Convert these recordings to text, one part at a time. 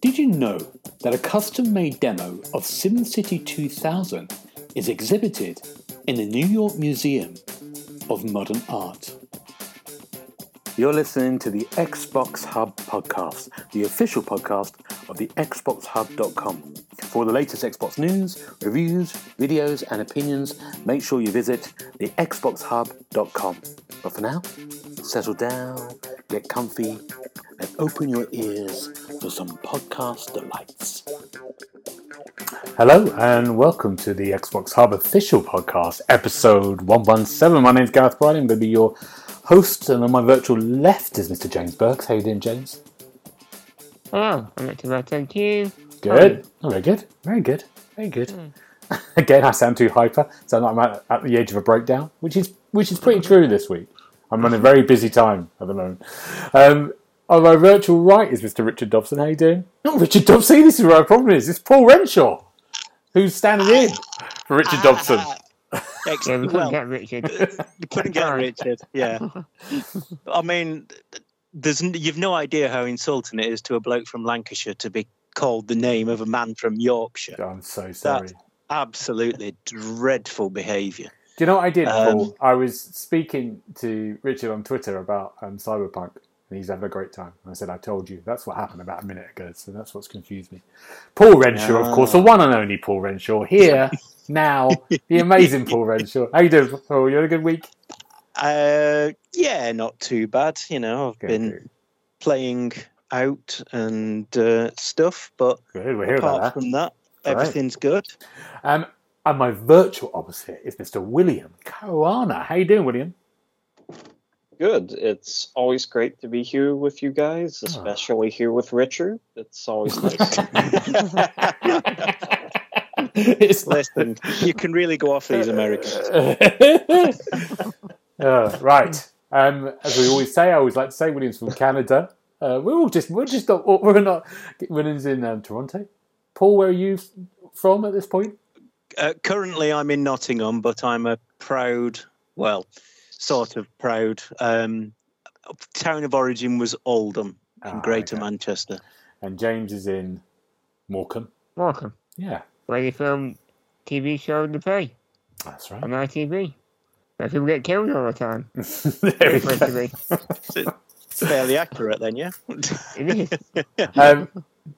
Did you know that a custom made demo of SimCity 2000 is exhibited in the New York Museum of Modern Art? You're listening to the Xbox Hub podcast, the official podcast of the XboxHub.com. For the latest Xbox news, reviews, videos, and opinions, make sure you visit the XboxHub.com. But for now, settle down, get comfy, and open your ears for some podcast delights. Hello, and welcome to the Xbox Hub official podcast, episode 117. My name's Gareth Briley. I'm going to be your host, and on my virtual left is Mr. James Burks. How you doing, James? Hello, I'm not too bad, thank you. Good. Oh, very good. Very good. Very good. Hmm. Again, I sound too hyper, so I'm at, at the edge of a breakdown, which is which is pretty true this week. I'm on a very busy time at the moment. Um, on my virtual right is Mr. Richard Dobson. How are you doing? Not Richard Dobson. This is where our problem is. It's Paul Renshaw, who's standing in for Richard Dobson. Yeah, we Excellent. couldn't Well, get Richard. you couldn't get Richard. Yeah. I mean, there's you've no idea how insulting it is to a bloke from Lancashire to be called the name of a man from Yorkshire. I'm so sorry. Absolutely dreadful behaviour. Do you know what I did, Um, Paul? I was speaking to Richard on Twitter about um, Cyberpunk, and he's having a great time. And I said, I told you. That's what happened about a minute ago, so that's what's confused me. Paul Renshaw, of course, the one and only Paul Renshaw, here, now, the amazing Paul Renshaw. How you doing, Paul? You had a good week? Uh, yeah, not too bad. You know, I've Good, been good. playing out and uh, stuff, but Good, we're here about apart that. from that, Great. everything's good. Um, and my virtual opposite is Mr. William Caruana. How you doing, William? Good. It's always great to be here with you guys, especially here with Richard. It's always nice. it's Listen, you can really go off these Americans. Uh, right. Um, as we always say, I always like to say, William's from Canada. Uh, we're all just we're just not we're not William's in um, Toronto. Paul, where are you from at this point? Uh, currently, I'm in Nottingham, but I'm a proud, well, sort of proud. Um, town of origin was Oldham in Ah, Greater okay. Manchester. And James is in Morecambe. Morecambe. Yeah, Where you film TV show The Bay that's right. on ITV. Where people get killed all the time. there we It's go. to be. Fairly accurate, then, yeah. It is. Um,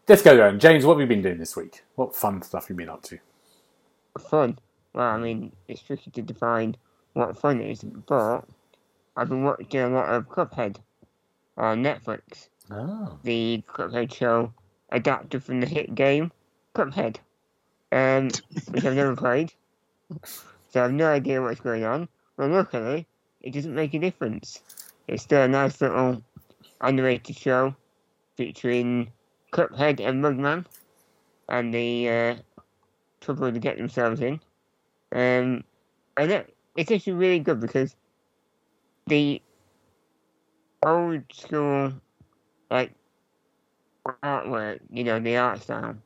let's go around. James, what have you been doing this week? What fun stuff have you been up to? fun. Well, I mean, it's tricky to define what fun is, but I've been watching a lot of Cuphead on Netflix. Oh, The Cuphead show adapted from the hit game Cuphead, um, which I've never played. So I have no idea what's going on. But luckily, it doesn't make a difference. It's still a nice little underrated show featuring Cuphead and Mugman and the uh, trouble to get themselves in. Um, and it, it's actually really good because the old school like artwork, you know, the art style,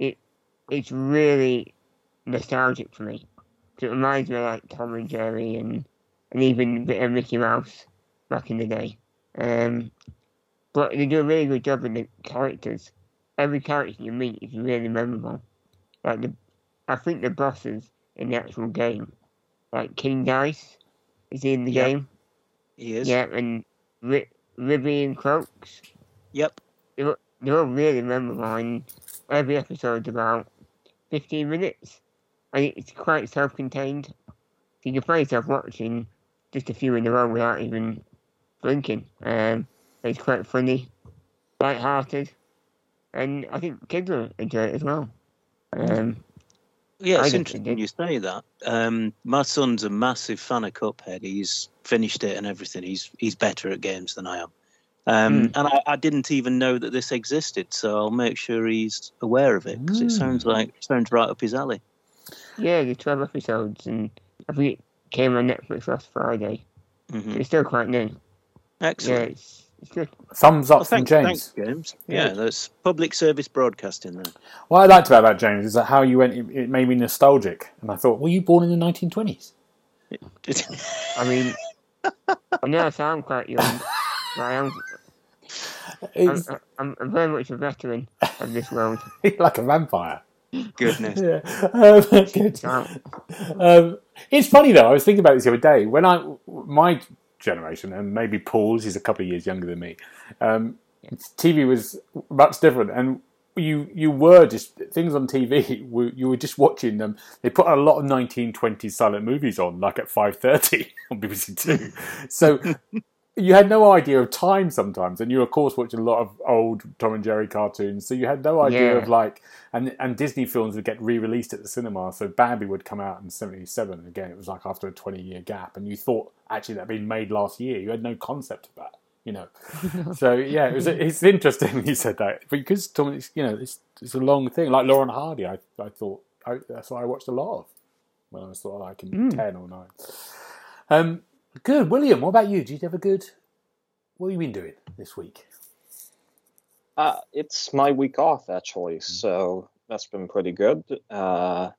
it it's really nostalgic for me. it reminds me of like Tom and Jerry and and even a bit of Mickey Mouse back in the day. Um, but they do a really good job with the characters. Every character you meet is really memorable. Like the, I think the bosses in the actual game, like King Dice, is in the Yep. game. He is. Yeah, and Ri- Ribby and Croaks. Yep. They're, they're all really memorable, and every episode's about 15 minutes. And it's quite self contained. So you can find yourself watching just a few in a row without even blinking. Um, it's quite funny, light-hearted, and I think kids will enjoy it as well. Um, Yeah, it's interesting you say that. Um, my son's a massive fan of Cuphead. He's finished it and everything. He's he's better at games than I am. Um, Hmm. And I, I didn't even know that this existed, so I'll make sure he's aware of it because it sounds like sounds right up his alley. yeah, there's 12 episodes, and I think it came on Netflix last Friday. hmm It's still quite new. Excellent. it's good. Thumbs up Well, from thanks, James. thanks, James. Yeah, that's public service broadcasting there. What I liked about that, James, is that how you went. It, it made me nostalgic, and I thought, were you born in the 1920s? I mean, I know I sound quite young, but I am. I'm, I'm, I'm very much a veteran of this world. like a vampire. Goodness. Yeah. Um, good. Um, it's funny though. I was thinking about this the other day. When I my generation and maybe Paul's, he's a couple of years younger than me. Um, TV was much different, and you you were just things on TV. were- You were just watching them. They put a lot of 1920s silent movies on, like at 5:30 on BBC Two. So. You had no idea of time sometimes, and you of course watched a lot of old Tom and Jerry cartoons. So you had no idea Yeah. of like, and and Disney films would get re-released at the cinema. So Bambi would come out in '77. Again, it was like after a 20-year gap, and you thought actually that had been made last year. You had no concept of that, you know. so yeah, it was. It's interesting you said that because Tom, it's, you know, it's it's a long thing. Like Laurel and Hardy, I I thought I, that's what I watched a lot of when I was sort of like in ten or nine. Um, good, William. What about you? Did you have a good? What have you been doing this week? Uh, it's my week off actually, so that's been pretty good. Uh,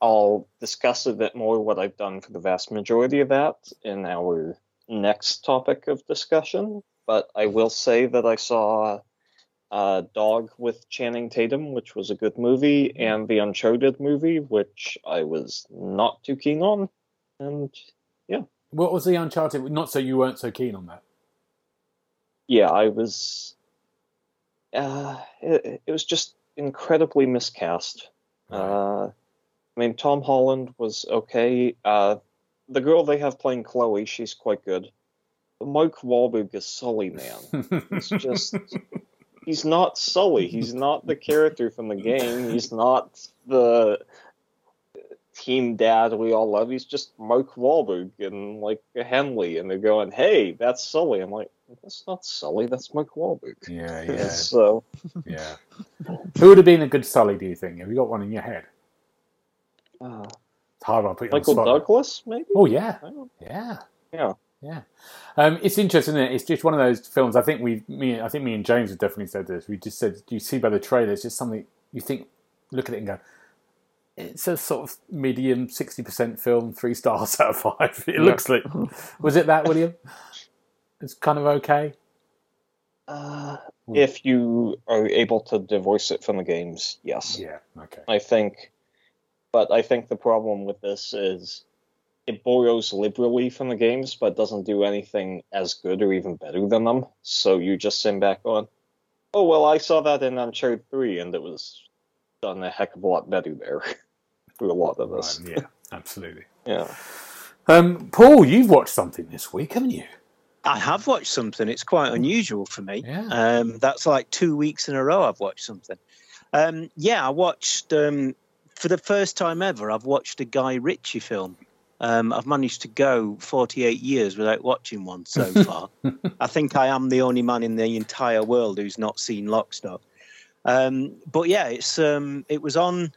I'll discuss a bit more what I've done for the vast majority of that in our next topic of discussion. But I will say that I saw uh, Dog with Channing Tatum, which was a good movie, and the Uncharted movie, which I was not too keen on. And What was the Uncharted? Not so you weren't so keen on that. yeah, I was. Uh, it, it was just incredibly miscast. Uh, I mean, Tom Holland was okay. Uh, the girl they have playing Chloe, she's quite good. But Mark Wahlberg is Sully, man. It's just. he's not Sully. He's not the character from the game. He's not the team dad we all love. He's just Mark Wahlberg and like Henley, and they're going, "Hey, that's Sully." I'm like, "That's not Sully. That's Mark Wahlberg." yeah, yeah, so yeah. Who would have been a good Sully? Do you think? Have you got one in your head? uh, It's hard. I'll put you on the Michael spot. Douglas, maybe. Oh yeah, yeah. Yeah. Yeah, um, it's interesting. Isn't it? It's just one of those films. I think we, me, I think me and James have definitely said this. We just said, you see by the trailer, it's just something you think, look at it and go, it's a sort of medium, sixty percent film, three stars out of five. It Yeah. looks like. Was it that, William? It's kind of okay. Uh, Hmm. if you are able to divorce it from the games, yes. Yeah. Okay. I think, but I think the problem with this is it borrows liberally from the games, but doesn't do anything as good or even better than them. So you just send back on, oh well, I saw that in Uncharted Three, and it was done a heck of a lot better there for a lot of this. Right, yeah. Absolutely. Yeah. Um, Paul, you've watched something this week, haven't you? I have watched something. It's quite unusual for me. Yeah. Um, that's like two weeks in a row I've watched something. Um, yeah, I watched um, for the first time ever. I've watched a Guy Ritchie film. Um, I've managed to go 48 years without watching one so far. I think I am the only man in the entire world who's not seen Lock Stock. Um, but yeah, it's um, it was on.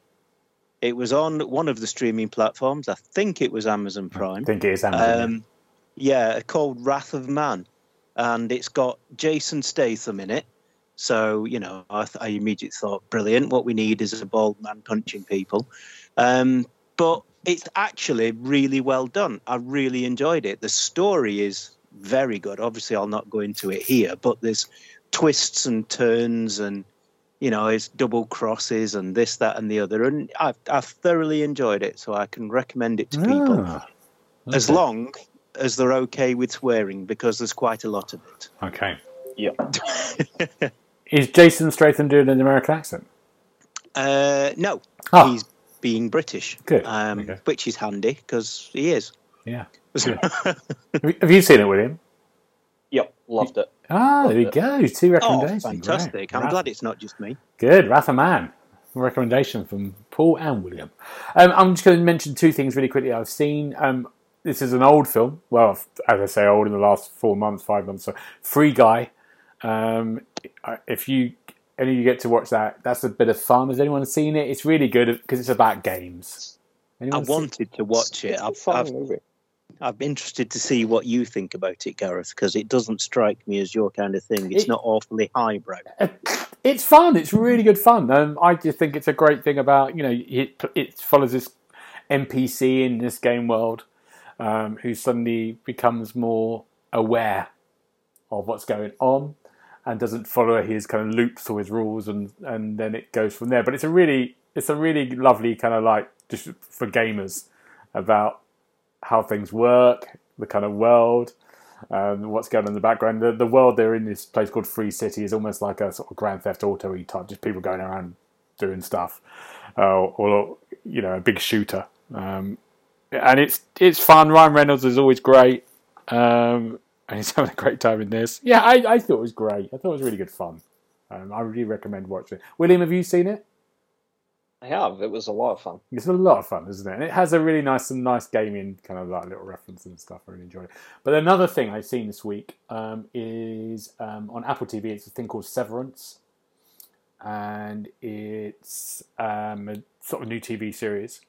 It was on one of the streaming platforms. I think it was Amazon I Prime. think it is Amazon. Um, yeah, called Wrath of Man, and it's got Jason Statham in it. So you know, I, th- I immediately thought, brilliant. What we need is a bald man punching people. Um, but it's actually really well done. I really enjoyed it. The story is very good. Obviously, I'll not go into it here, but there's twists and turns and you know, his double crosses and this, that, and the other. And I've, I've thoroughly enjoyed it, so I can recommend it to people Ah, as long as they're okay with swearing because there's quite a lot of it. Okay. Yeah. Is Jason Statham doing an American accent? Uh, no, Ah, he's being British, Good. um, Okay. which is handy because he is. yeah. Have you- have you seen it, William? Yep. Loved it. Ah, there we go. Two recommendations. fantastic! Great. I'm Wrath- glad it's not just me. Good. Wrath of Man. Recommendation from Paul and William. Um, I'm just going to mention two things really quickly. I've seen. Um, this is an old film. Well, as I say, old in the last four months, five months. So, Free Guy. Um, if you any of you get to watch that, that's a bit of fun. Has anyone seen it? It's really good because it's about games. I Anyone seen- wanted to watch it. It's a I've, fun I've, movie. I'm interested to see what you think about it, Gareth, because it doesn't strike me as your kind of thing. It's It- not awfully highbrow. it's fun. It's really good fun. Um, I just think it's a great thing about you know it, it follows this NPC in this game world, um, who suddenly becomes more aware of what's going on and doesn't follow his kind of loops or his rules, and and then it goes from there. But it's a really it's a really lovely kind of like just for gamers about how things work, the kind of world, um, what's going on in the background. The, the world they're in this place called Free City is almost like a sort of Grand Theft Auto type, just people going around doing stuff, uh, or you know, a big shooter. Um, and it's it's fun. Ryan Reynolds is always great, um, and he's having a great time in this. Yeah, I, I thought it was great. I thought it was really good fun. Um, I really recommend watching it. William, have you seen it? I have. It was a lot of fun. It's a lot of fun, isn't it? And it has a really nice, some nice gaming kind of like little references and stuff. I really enjoyed it. But another thing I've seen this week um, is um, on Apple TV. It's a thing called Severance, and it's um, a sort of new TV series.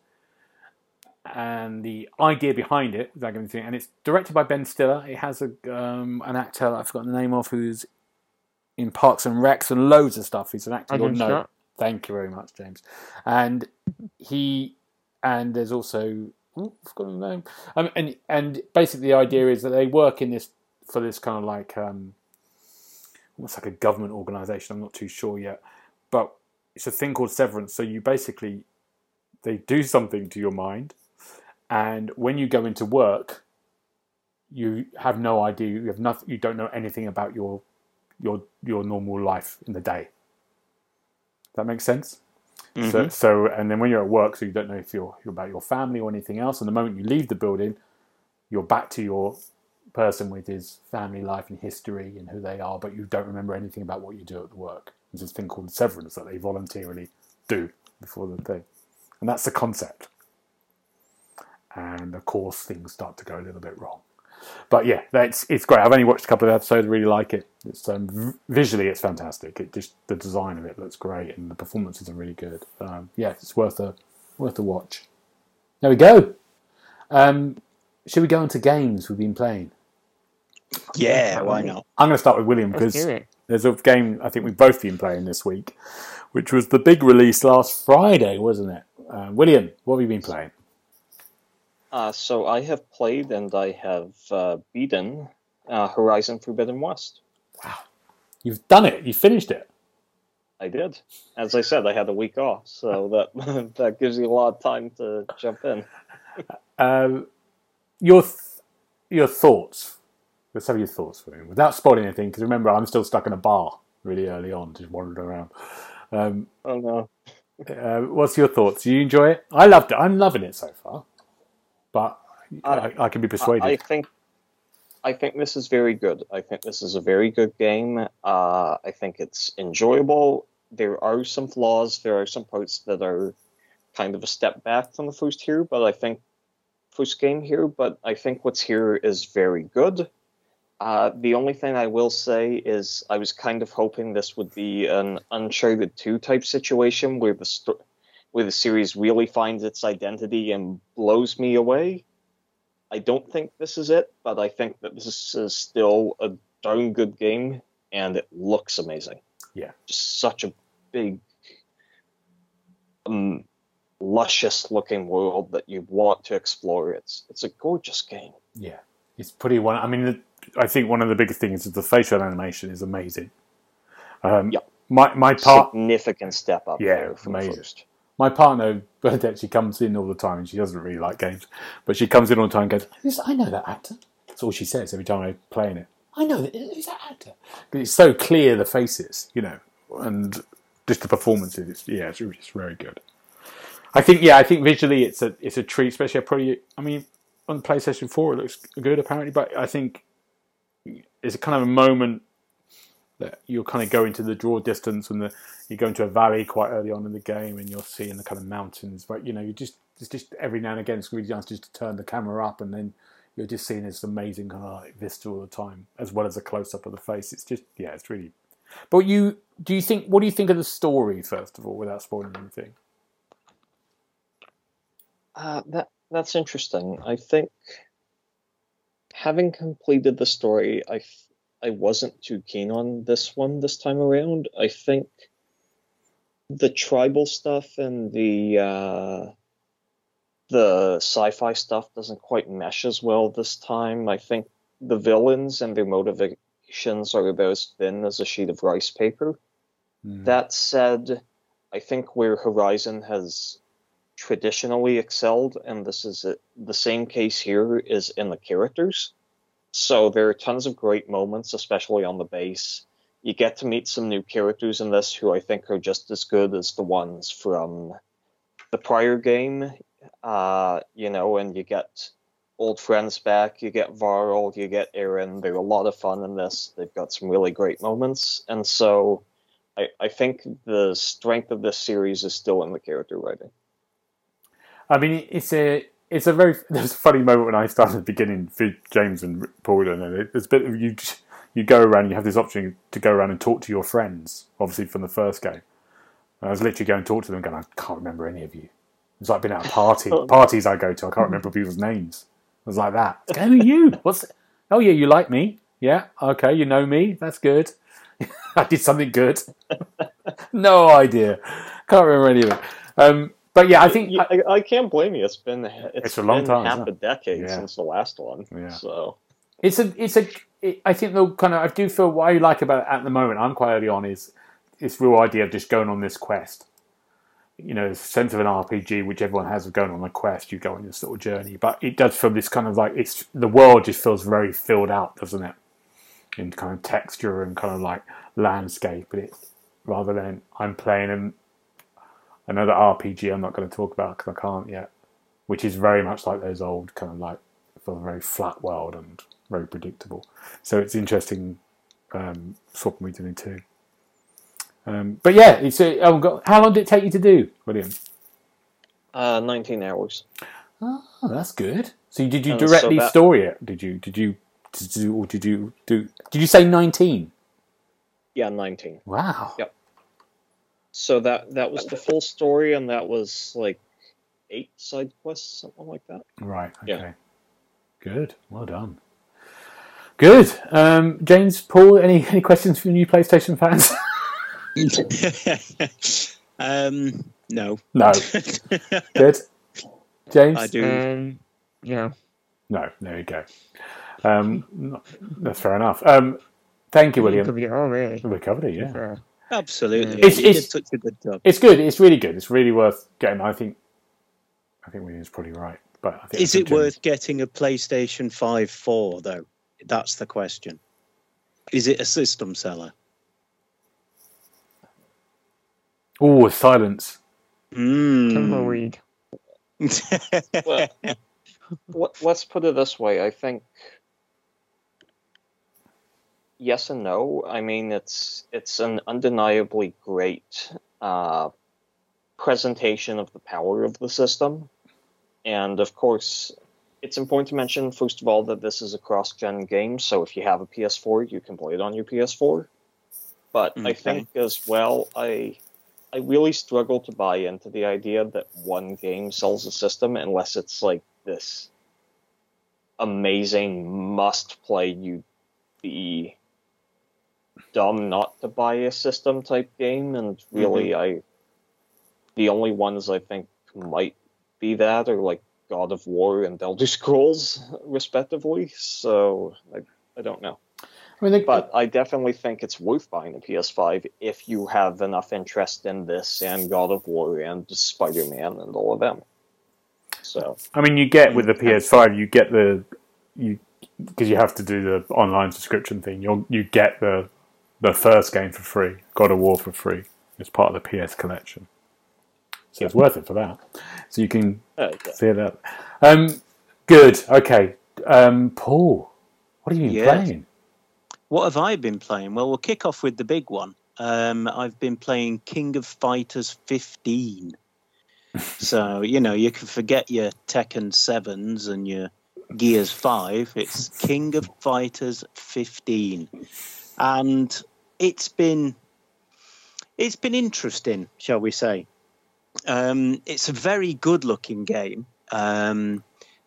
And the idea behind it, without giving anything, and it's directed by Ben Stiller. It has a um, an actor I've forgotten the name of who's in Parks and Recs and loads of stuff. He's an actor Adam you'll know. Scott. Thank you very much, James. And he and there's also oh, I've forgotten the name. Um, and and basically the idea is that they work in this for this kind of like um, almost like a government organisation. I'm not too sure yet, but it's a thing called severance. So you basically they do something to your mind, and when you go into work, you have no idea. You have nothing. You don't know anything about your your your normal life in the day. That makes sense. So, mm-hmm. so, and then when you're at work, so you don't know if you're, you're about your family or anything else. And the moment you leave the building, you're back to your person with his family life and history and who they are, but you don't remember anything about what you do at the work. There's this thing called severance that they voluntarily do before the thing, and that's the concept. And of course, things start to go a little bit wrong. But yeah, that's it's great. I've only watched a couple of episodes. Really like it. It's um, v- visually, it's fantastic. It just the design of it looks great, and the performances are really good. Um, yeah, it's worth a worth a watch. There we go. Um, should we go into games we've been playing? Yeah, why not? I'm going to start with William because there's a game I think we've both been playing this week, which was the big release last Friday, wasn't it? Uh, William, what have you been playing? Uh, so I have played and I have uh, beaten uh, Horizon Forbidden West. Wow, you've done it. You finished it. I did. As I said, I had a week off, so that that gives you a lot of time to jump in. Um, your th- your thoughts. Let's have your thoughts for him without spoiling anything. Because remember, I'm still stuck in a bar really early on, just wandering around. Um, Oh no. uh, what's your thoughts? Do you enjoy it? I loved it. I'm loving it so far, but Uh, I, I can be I, persuaded. I think I think this is very good. I think this is a very good game. Uh, I think it's enjoyable. There are some flaws. There are some parts that are kind of a step back from the first here, but I think first game here. But I think what's here is very good. Uh, the only thing I will say is I was kind of hoping this would be an Uncharted 2 type situation where the sto- where the series really finds its identity and blows me away. I don't think this is it, but I think that this is still a darn good game, and it looks amazing. Yeah. just such a big, um, luscious looking world that you want to explore. It's it's a gorgeous game. Yeah, it's pretty one. I mean, I think one of the biggest things is the facial animation is amazing. Um, Yep. My my part Significant step up Yeah, there from the amazing. My partner she comes in all the time and she doesn't really like games, but she comes in all the time and goes, I know that actor." That's all she says every time I play in it. I know that who's that actor? 'Cause it's so clear the faces, you know, and just the performances. It's, yeah, it's, it's very good. I think yeah, I think visually it's a it's a treat, especially I probably. I mean, on PlayStation Four it looks good apparently, but I think it's a kind of a moment that you're kind of going to the draw distance and the you go into a valley quite early on in the game and you're seeing the kind of mountains but you know you just it's just every now and again it's really nice just to turn the camera up and then you're just seeing this amazing kind of like vista all the time as well as a close up of the face it's just yeah it's really but you do you think what do you think of the story first of all without spoiling anything Uh, that that's interesting. I think having completed the story, I I wasn't too keen on this one this time around. I think the tribal stuff and the uh, the sci-fi stuff doesn't quite mesh as well this time. I think the villains and their motivations are about as thin as a sheet of rice paper. Mm. That said, I think where Horizon has traditionally excelled, and this is it, the same case here, is in the characters. So there are tons of great moments, especially on the base. You get to meet some new characters in this who I think are just as good as the ones from the prior game. Uh, you know, and you get old friends back. You get Varl, you get Erend. They're a lot of fun in this. They've got some really great moments, and so I, I think the strength of this series is still in the character writing. I mean, it's a it's a very there's a funny moment when I started at the beginning for James and Paul, and it- it's a bit of you you go around, you have this option to go around and talk to your friends, obviously from the first game. And I was literally going to talk to them, going, I can't remember any of you. It's like being at a party, parties I go to, I can't remember people's names. It was like that. Who are you? What's? Oh yeah, you like me? Yeah, okay, you know me. That's good. I did something good. no idea. Can't remember any of it. Um, but yeah, I think Yeah, I, I can't blame you. It's been it's, It's a long been time, half a decade Yeah. since the last one. Yeah. So It's a, it's a, it, I think the kind of, I do feel what I like about it at the moment, I'm quite early on, is this real idea of just going on this quest. You know, the sense of an RPG, which everyone has of going on a quest, you go on this little journey. But it does feel this kind of like, it's, the world just feels very filled out, doesn't it? In kind of texture and kind of like landscape. But it, rather than I'm playing an, another RPG I'm not going to talk about because I can't yet, which is very much like those old kind of like, feel very flat world and very predictable. So it's interesting um, swapping between the two. Um, but yeah, it's a, oh, God, how long did it take you to do, William? uh, 19 hours. Oh, that's good. So did you And so directly that- story it? Did you? Did you? Did you? Or did you do? Did you say nineteen? Yeah, 19. Wow. Yep. So that that was the full story, and that was like eight side quests, something like that. Right. Okay. Yeah. Good. Well done. Good. Um, James, Paul, any any questions from you PlayStation fans? um, no. no. Good. James. I do. Um, yeah. No. There you go. Um, no- that's fair enough. Um, thank you, Could William. be it all, really. We covered it. Yeah. Absolutely. It's- it's- such a good job. It's good. It's really good. It's really worth getting. I think. I think William's probably right. But I think Is it a gen- worth getting a PlayStation 5 for, though? That's the question. Is it a system seller? Oh, silence. Mm. Tumbleweed. Well, Let, let's put it this way. I think yes and no. I mean, it's it's an undeniably great uh, presentation of the power of the system, and of course, it's important to mention first of all that this is a cross-gen game. So if you have a PS4, you can play it on your PS4. But I think as well, I I really struggle to buy into the idea that one game sells a system unless it's like this amazing must play you'd be dumb not to buy a system type game and really mm-hmm. I the only ones I think might be that are like God of War and Elder Scrolls respectively so I, I don't know I mean, they, but I definitely think it's worth buying a PS5 if you have enough interest in this and God of War and Spider Man and all of them. So I mean, you get with the mm-hmm. PS5, you get the you because you have to do the online subscription thing. You'll you get the the first game for free, God of War for free. It's part of the PS collection, so it's worth it for that. So you can uh, yeah. see that. Um, good. Okay, um, Paul, what have you been Yes. playing? What have I been playing? Well, we'll kick off with the big one. Um, I've been playing King of Fighters 15. so, you know, you can forget your Tekken 7s and your Gears 5. It's King of Fighters 15. And it's been it's been interesting, shall we say. Um, it's a very good looking game. Um,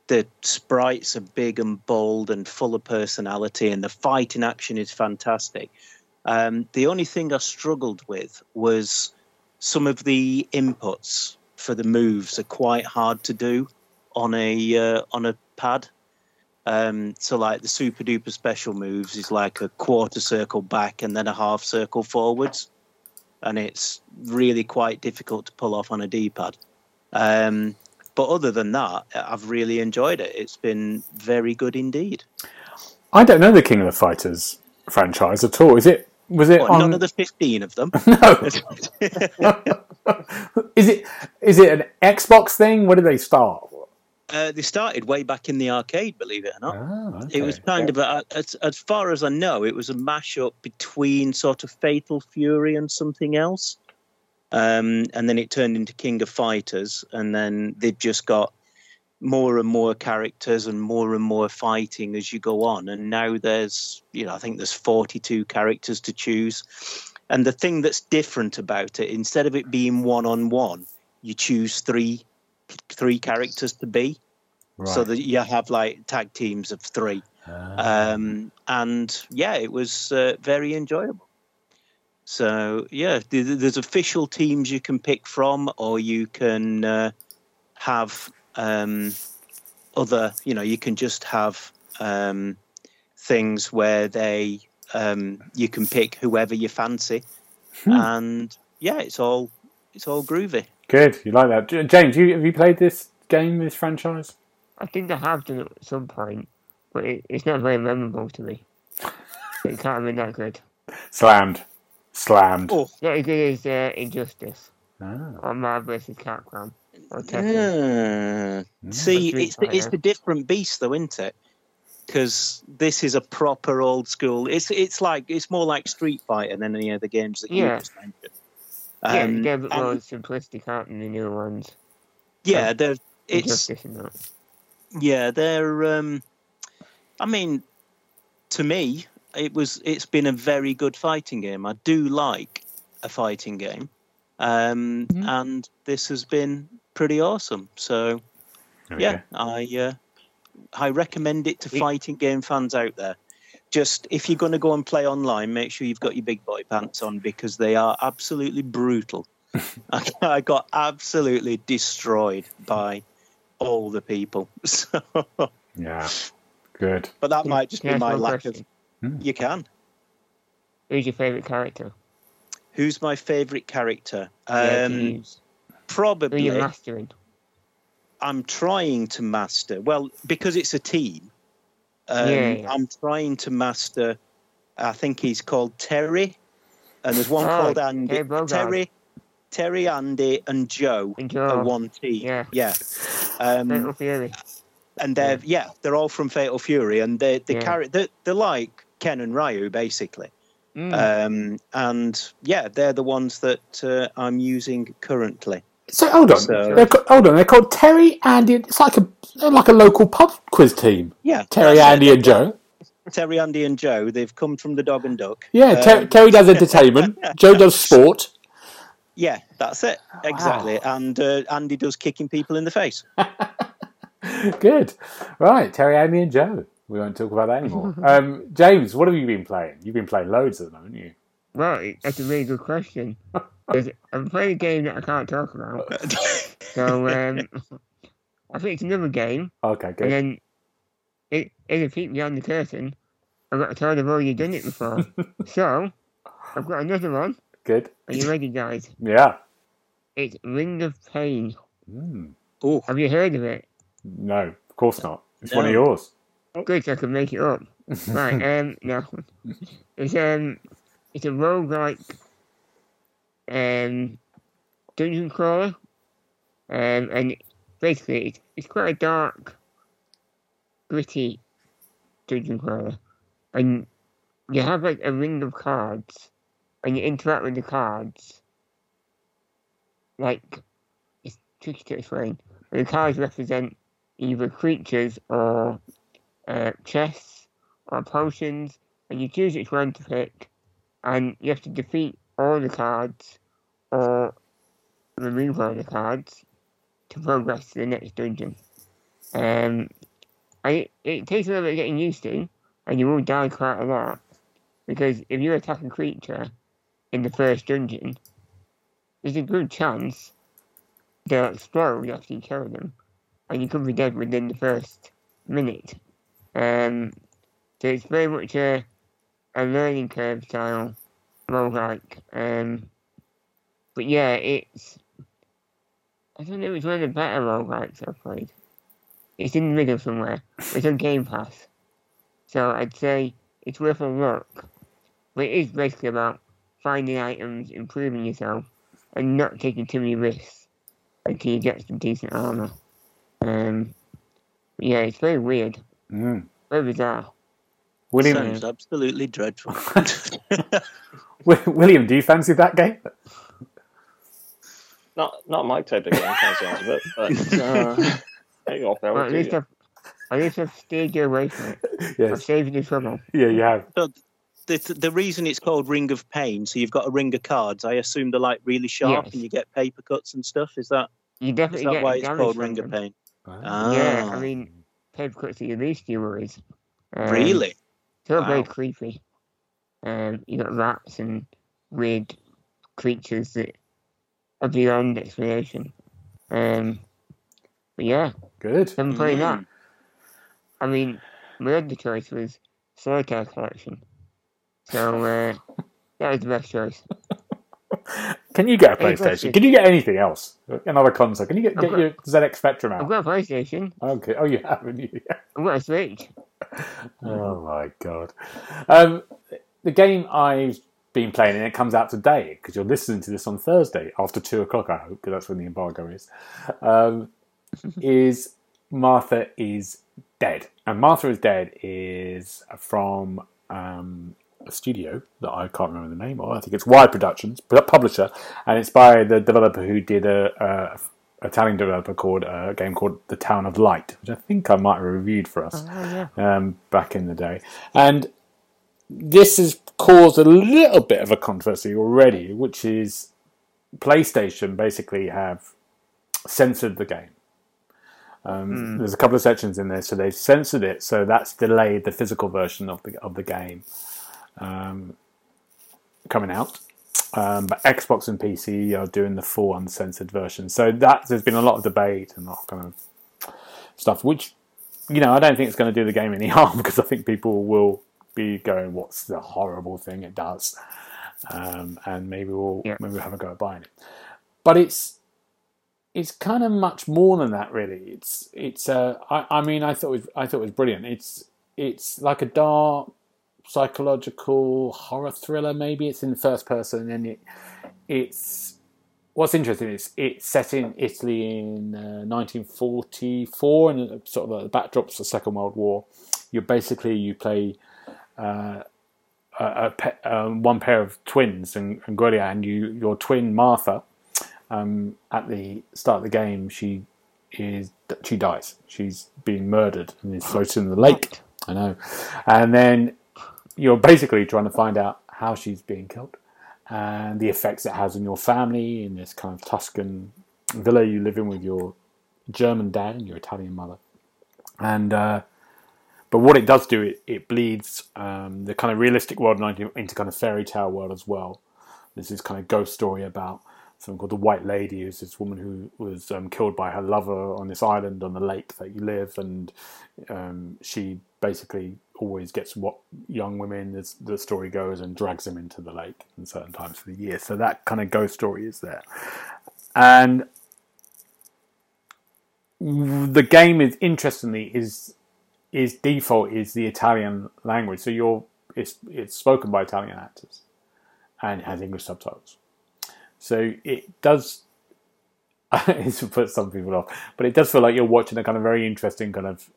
the sprites are big and bold and full of personality, and the fighting action is fantastic. Um, the only thing I struggled with was some of the inputs for the moves are quite hard to do. on a uh, on a pad. Um, so like the super duper special moves is like a quarter circle back and then a half circle forwards, and it's really quite difficult to pull off on a D-pad. Um, but other than that, I've really enjoyed it. It's been very good indeed. I don't know the King of the Fighters franchise at all. Is it? Was it What, on? None of the fifteen of them. no. is it? Is it an Xbox thing? Where did they start? Uh, they started way back in the arcade, believe it or not. Ah, It was okay. kind of a, as, as far as I know, it was a mashup between sort of Fatal Fury and something else. Um, and then it turned into King of Fighters, and then they've just got more and more characters and more and more fighting as you go on. And now there's, you know, I think there's 42 characters to choose. And the thing that's different about it, instead of it being one on one, you choose three three characters to be so that you have like tag teams of three. Ah. Um, and yeah, it was uh, very enjoyable. So yeah, th- th- there's official teams you can pick from, or you can uh, have um, other. You know, you can just have um, things where they um, you can pick whoever you fancy, Hmm. and yeah, it's all it's all groovy. Good. You like that, James? You have you played this game, this franchise? I think I have done it at some point, but it, it's not very memorable to me. it can't have been that good. Slammed. Slammed. Oh, Not as good as uh, Injustice Ah. or Marvel vs. Capcom or Tekken. Yeah. See, Street it's the, it's Fighter. the different beast, though, isn't it? Because this is a proper old school. It's it's like it's more like Street Fighter than any other games that you Yeah. just mentioned. Yeah, Um, they're a bit more and- simplistic, aren't they, the new ones? yeah, they're it's Injustice yeah they're. Um, I mean, to me, it was it's been a very good fighting game. I do like a fighting game, um, Mhm. and this has been pretty awesome. So There we yeah. I uh, I recommend it to fighting game fans out there. Just if you're going to go and play online, make sure you've got your big boy pants on because they are absolutely brutal. I, I got absolutely destroyed by all the people. So, Yeah. Good. But that might just Can I be my lack question? of. You can. Who's your favourite character? Who's my favourite character? Yeah, to Um, use. Who are probably. you mastering? I'm trying to master. Well, because it's a team, um, Yeah, yeah. I'm trying to master. I think he's called Terry, and there's one Oh, called Andy. Terry Bogard. Terry, Terry, Andy, and Joe And are one team. Yeah. yeah. Um, Fatal Fury. and they're yeah. they're all from Fatal Fury, and they the Yeah. character they're, they're like Ken and Ryu basically. Mm. Um, and yeah, they're the ones that uh, I'm using currently. So hold on. So- They're hold on. They're called Terry, Andy. It's like a they're like a local pub quiz team. Yeah, Terry, that's it. Andy, and Joe. Terry, Andy, and Joe. They've come from the Dog and Duck. Yeah. Ter- Um, Terry does entertainment. Joe does sport. Yeah, that's it. Exactly. And uh, Andy does kicking people in the face. Good. Right. Terry, Andy, and Joe. We won't talk about that anymore. um, James, what have you been playing? You've been playing loads at the moment, you. Right, that's a really good question. I'm playing a game that I can't talk about. So, um, I think it's another game, Okay. Good. And then it, in a peek behind the curtain, I've got told I've already done it before. so, I've got another one. Good. Are you ready, guys? Yeah. It's Ring of Pain. Mm. oh, Have you heard of it? No, of course not. It's one of yours. Good, so I can make it up. right, um, no. It's um, it's a roguelike um, dungeon crawler, um, and basically it's, it's quite a dark, gritty dungeon crawler, and you have like a ring of cards, and you interact with the cards. Like, it's tricky to explain. But The cards represent either creatures or uh, chests or potions, and you choose which one to pick, and you have to defeat all the cards or remove all the cards to progress to the next dungeon. Um, and it, it takes a little bit of getting used to, and you will die quite a lot, because if you attack a creature in the first dungeon, there's a good chance they'll explode after you kill them. and you could be dead within the first minute. Um, so it's very much a, a learning curve style roguelike. Um, but yeah, it's. I don't know, it's one of the better roguelikes I've played. It's in the middle somewhere. It's on Game Pass. So I'd say it's worth a look. But it is basically about finding items, improving yourself, and not taking too many risks until you get some decent armor. Um, yeah, it's very weird, Mm. very bizarre. William, Sounds absolutely dreadful. William, do you fancy that game? Not not my type of game, kind of sounds a bit, but uh, hey, all power at to least you. I've, at least I've steered you away from it. I've Yes. saved you trouble. Yeah, you have. the, the reason it's called Ring of Pain, so you've got a ring of cards. I assume they're like really sharp Yes. and you get paper cuts and stuff. Is that You is definitely that get why it's called from Ring of them. Pain? Ah. Yeah, I Ah. mean, paper cuts are your least your worries. Um, really? It's all very creepy. Um, you got rats and weird creatures that are beyond explanation. Um, but yeah, Good. I've been playing that. Mm. I mean, my other choice was Solitaire Collection. So, uh, that was the best choice. Can you get a PlayStation? Can you get anything else? Another console? Can you get, get got- your ZX Spectrum out? I've got a PlayStation. Okay. Oh, you haven't. You? I've got a Switch. Oh my god. Um, the game I've been playing, and it comes out today because you're listening to this on Thursday after two o'clock. I hope because that's when the embargo is. Um, is Martha is dead, and Martha is dead is from um, a studio that I can't remember the name of. I think it's Wired Productions, pu- publisher, and it's by the developer who did a. a Italian developer called uh, a game called The Town of Light, which I think I might have reviewed for us Oh, yeah. um, back in the day. And this has caused a little bit of a controversy already, which is PlayStation basically have censored the game. Um, There's a couple of sections in there, so they've censored it, so that's delayed the physical version of the of the game um, coming out. Um, but Xbox and PC are doing the full uncensored version. So that there's been a lot of debate and of kind of stuff, which you know, I don't think it's going to do the game any harm because I think people will be going, "What's the horrible thing it does?" Um, and maybe we'll Yeah. maybe we'll have a go at buying it. But it's it's kind of much more than that, really. It's it's. Uh, I, I mean, I thought it was I thought it was brilliant. It's it's like a dark psychological horror thriller. Maybe it's in the first person, and it it's what's interesting is it's set in Italy in uh, 1944, and sort of the backdrop's the Second World War. You're basically you play uh, a, um, one pair of twins, and, and Gloria, and you your twin Martha. Um, at the start of the game, she is she dies. She's being murdered and is floating in the lake. I know, and then you're basically trying to find out how she's being killed and the effects it has on your family in this kind of Tuscan villa you live in with your German dad and your Italian mother. And uh, but what it does do, it, it bleeds um, the kind of realistic world into, kind of fairy tale world as well. There's this kind of ghost story about something called the White Lady, who's this woman who was um, killed by her lover on this island on the lake that you live, and um, she basically always gets what young women, as the story goes, and drags them into the lake in certain times of the year. So that kind of ghost story is there, and the game is interestingly is is default is the Italian language. So you're it's it's spoken by Italian actors, and has English subtitles. So it does. it's put some people off, but it does feel like you're watching a kind of very interesting kind of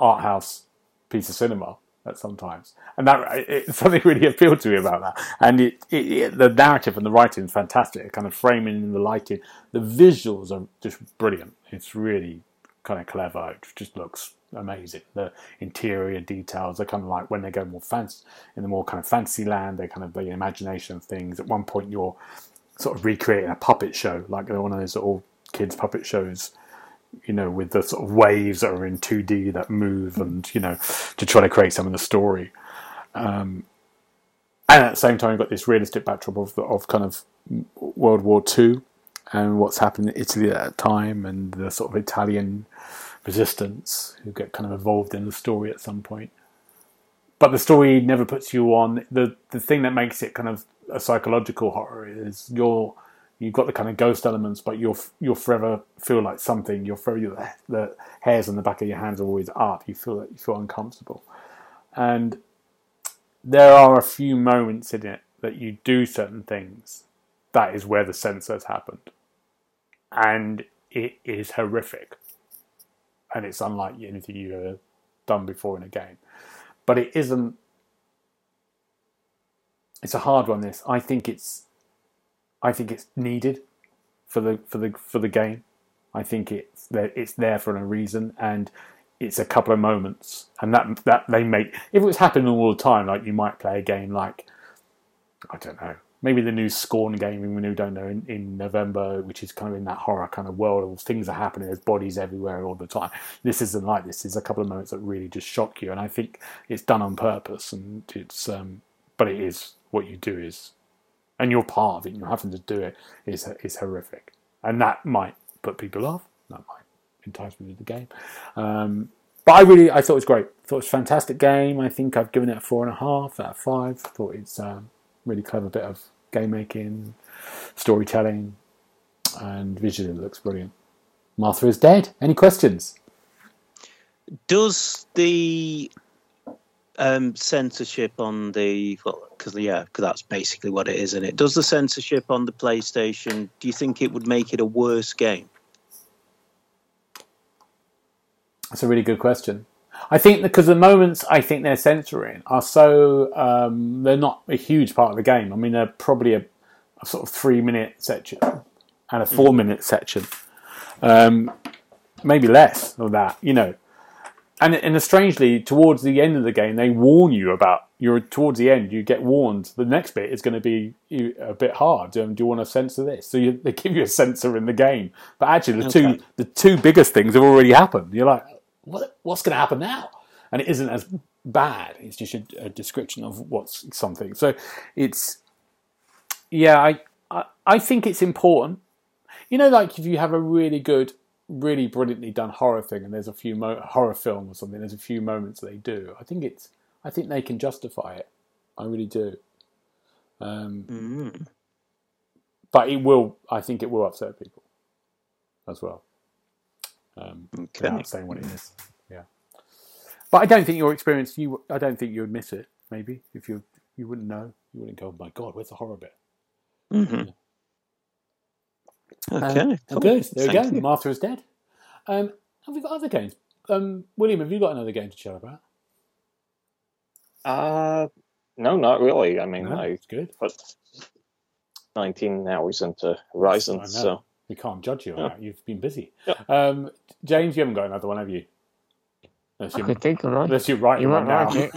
art house piece of cinema at sometimes, and that it, something really appealed to me about that. And it, it, it the narrative and the writing is fantastic. Kind of framing and the lighting, the visuals are just brilliant. It's really kind of clever. It just looks amazing. The interior details they're kind of like when they go more fancy in the more kind of fancy land. They kind of the imagination of things. At one point, you're sort of recreating a puppet show, like one of those little kids puppet shows you know, with the sort of waves that are in 2D that move and, you know, to try to create some of the story. Um, and at the same time, you've got this realistic backdrop of, of kind of World War Two and what's happened in Italy at that time, and the sort of Italian resistance who get kind of involved in the story at some point. But the story never puts you on the the thing that makes it kind of a psychological horror is you're you've got the kind of ghost elements, but you'll you'll forever feel like something. You'll forever the hairs on the back of your hands are always up. You feel that you feel uncomfortable, and there are a few moments in it that you do certain things. That is where the censors happened, and it is horrific, and it's unlike anything you've ever done before in a game. But it isn't. It's a hard one. This I think it's I think it's needed for the for the for the game. I think it's there, it's there for a reason, and it's a couple of moments, and that that they make. If it was happening all the time, like you might play a game like I don't know, maybe the new Scorn game we don't know in, in November, which is kind of in that horror kind of world of things are happening, there's bodies everywhere all the time. This isn't like this. There's a couple of moments that really just shock you, and I think it's done on purpose, and it's um, but it is what you do is and you're part of it, and you're having to do it, is is horrific, and that might put people off. That might entice me to the game. Um, but I really, I thought it was great. I thought it was a fantastic game. I think I've given it a four and a half out of five. I thought it's a um, really clever bit of game making, storytelling, and visually it looks brilliant. Martha is dead. Any questions? Does the um, censorship on the well, because yeah, because that's basically what it is, isn't it? Does the censorship on the PlayStation? Do you think it would make it a worse game? That's a really good question. I think because the moments I think they're censoring are so um, they're not a huge part of the game. I mean, they're probably a, a sort of three minute section and a four minute section, um, maybe less of that. You know, and and strangely, towards the end of the game, they warn you about you're towards the end. You get warned the next bit is going to be a bit hard. Um, do you want to censor this? So you, they give you a censor in the game, but actually the okay. two the two biggest things have already happened. You're like, what what's going to happen now? And it isn't as bad. It's just a, a description of what's something. So it's yeah, I, I I think it's important. You know, like if you have a really good really brilliantly done horror thing, and there's a few mo- horror film or something. There's a few moments they do. I think it's. I think they can justify it. I really do. Um, mm. But it will. I think it will upset people as well. Um, okay. Without saying what it is. Yeah. But I don't think your experience. You. I don't think you would miss it. Maybe if you you wouldn't know. You wouldn't go. Oh my God, where's the horror bit? Mm-hmm. Yeah. Okay, um, cool. good. There Thank we go. You. Martha is dead. Um, have we got other games? Um, William, have you got another game to chat about? Uh, no, not really. I mean, no, I good. Put 19 hours into Horizon, so we can't judge you on yeah. that. You've been busy. Yeah. Um, James, you haven't got another one, have you? Unless you, I could think of one. Unless you're writing you one now. Like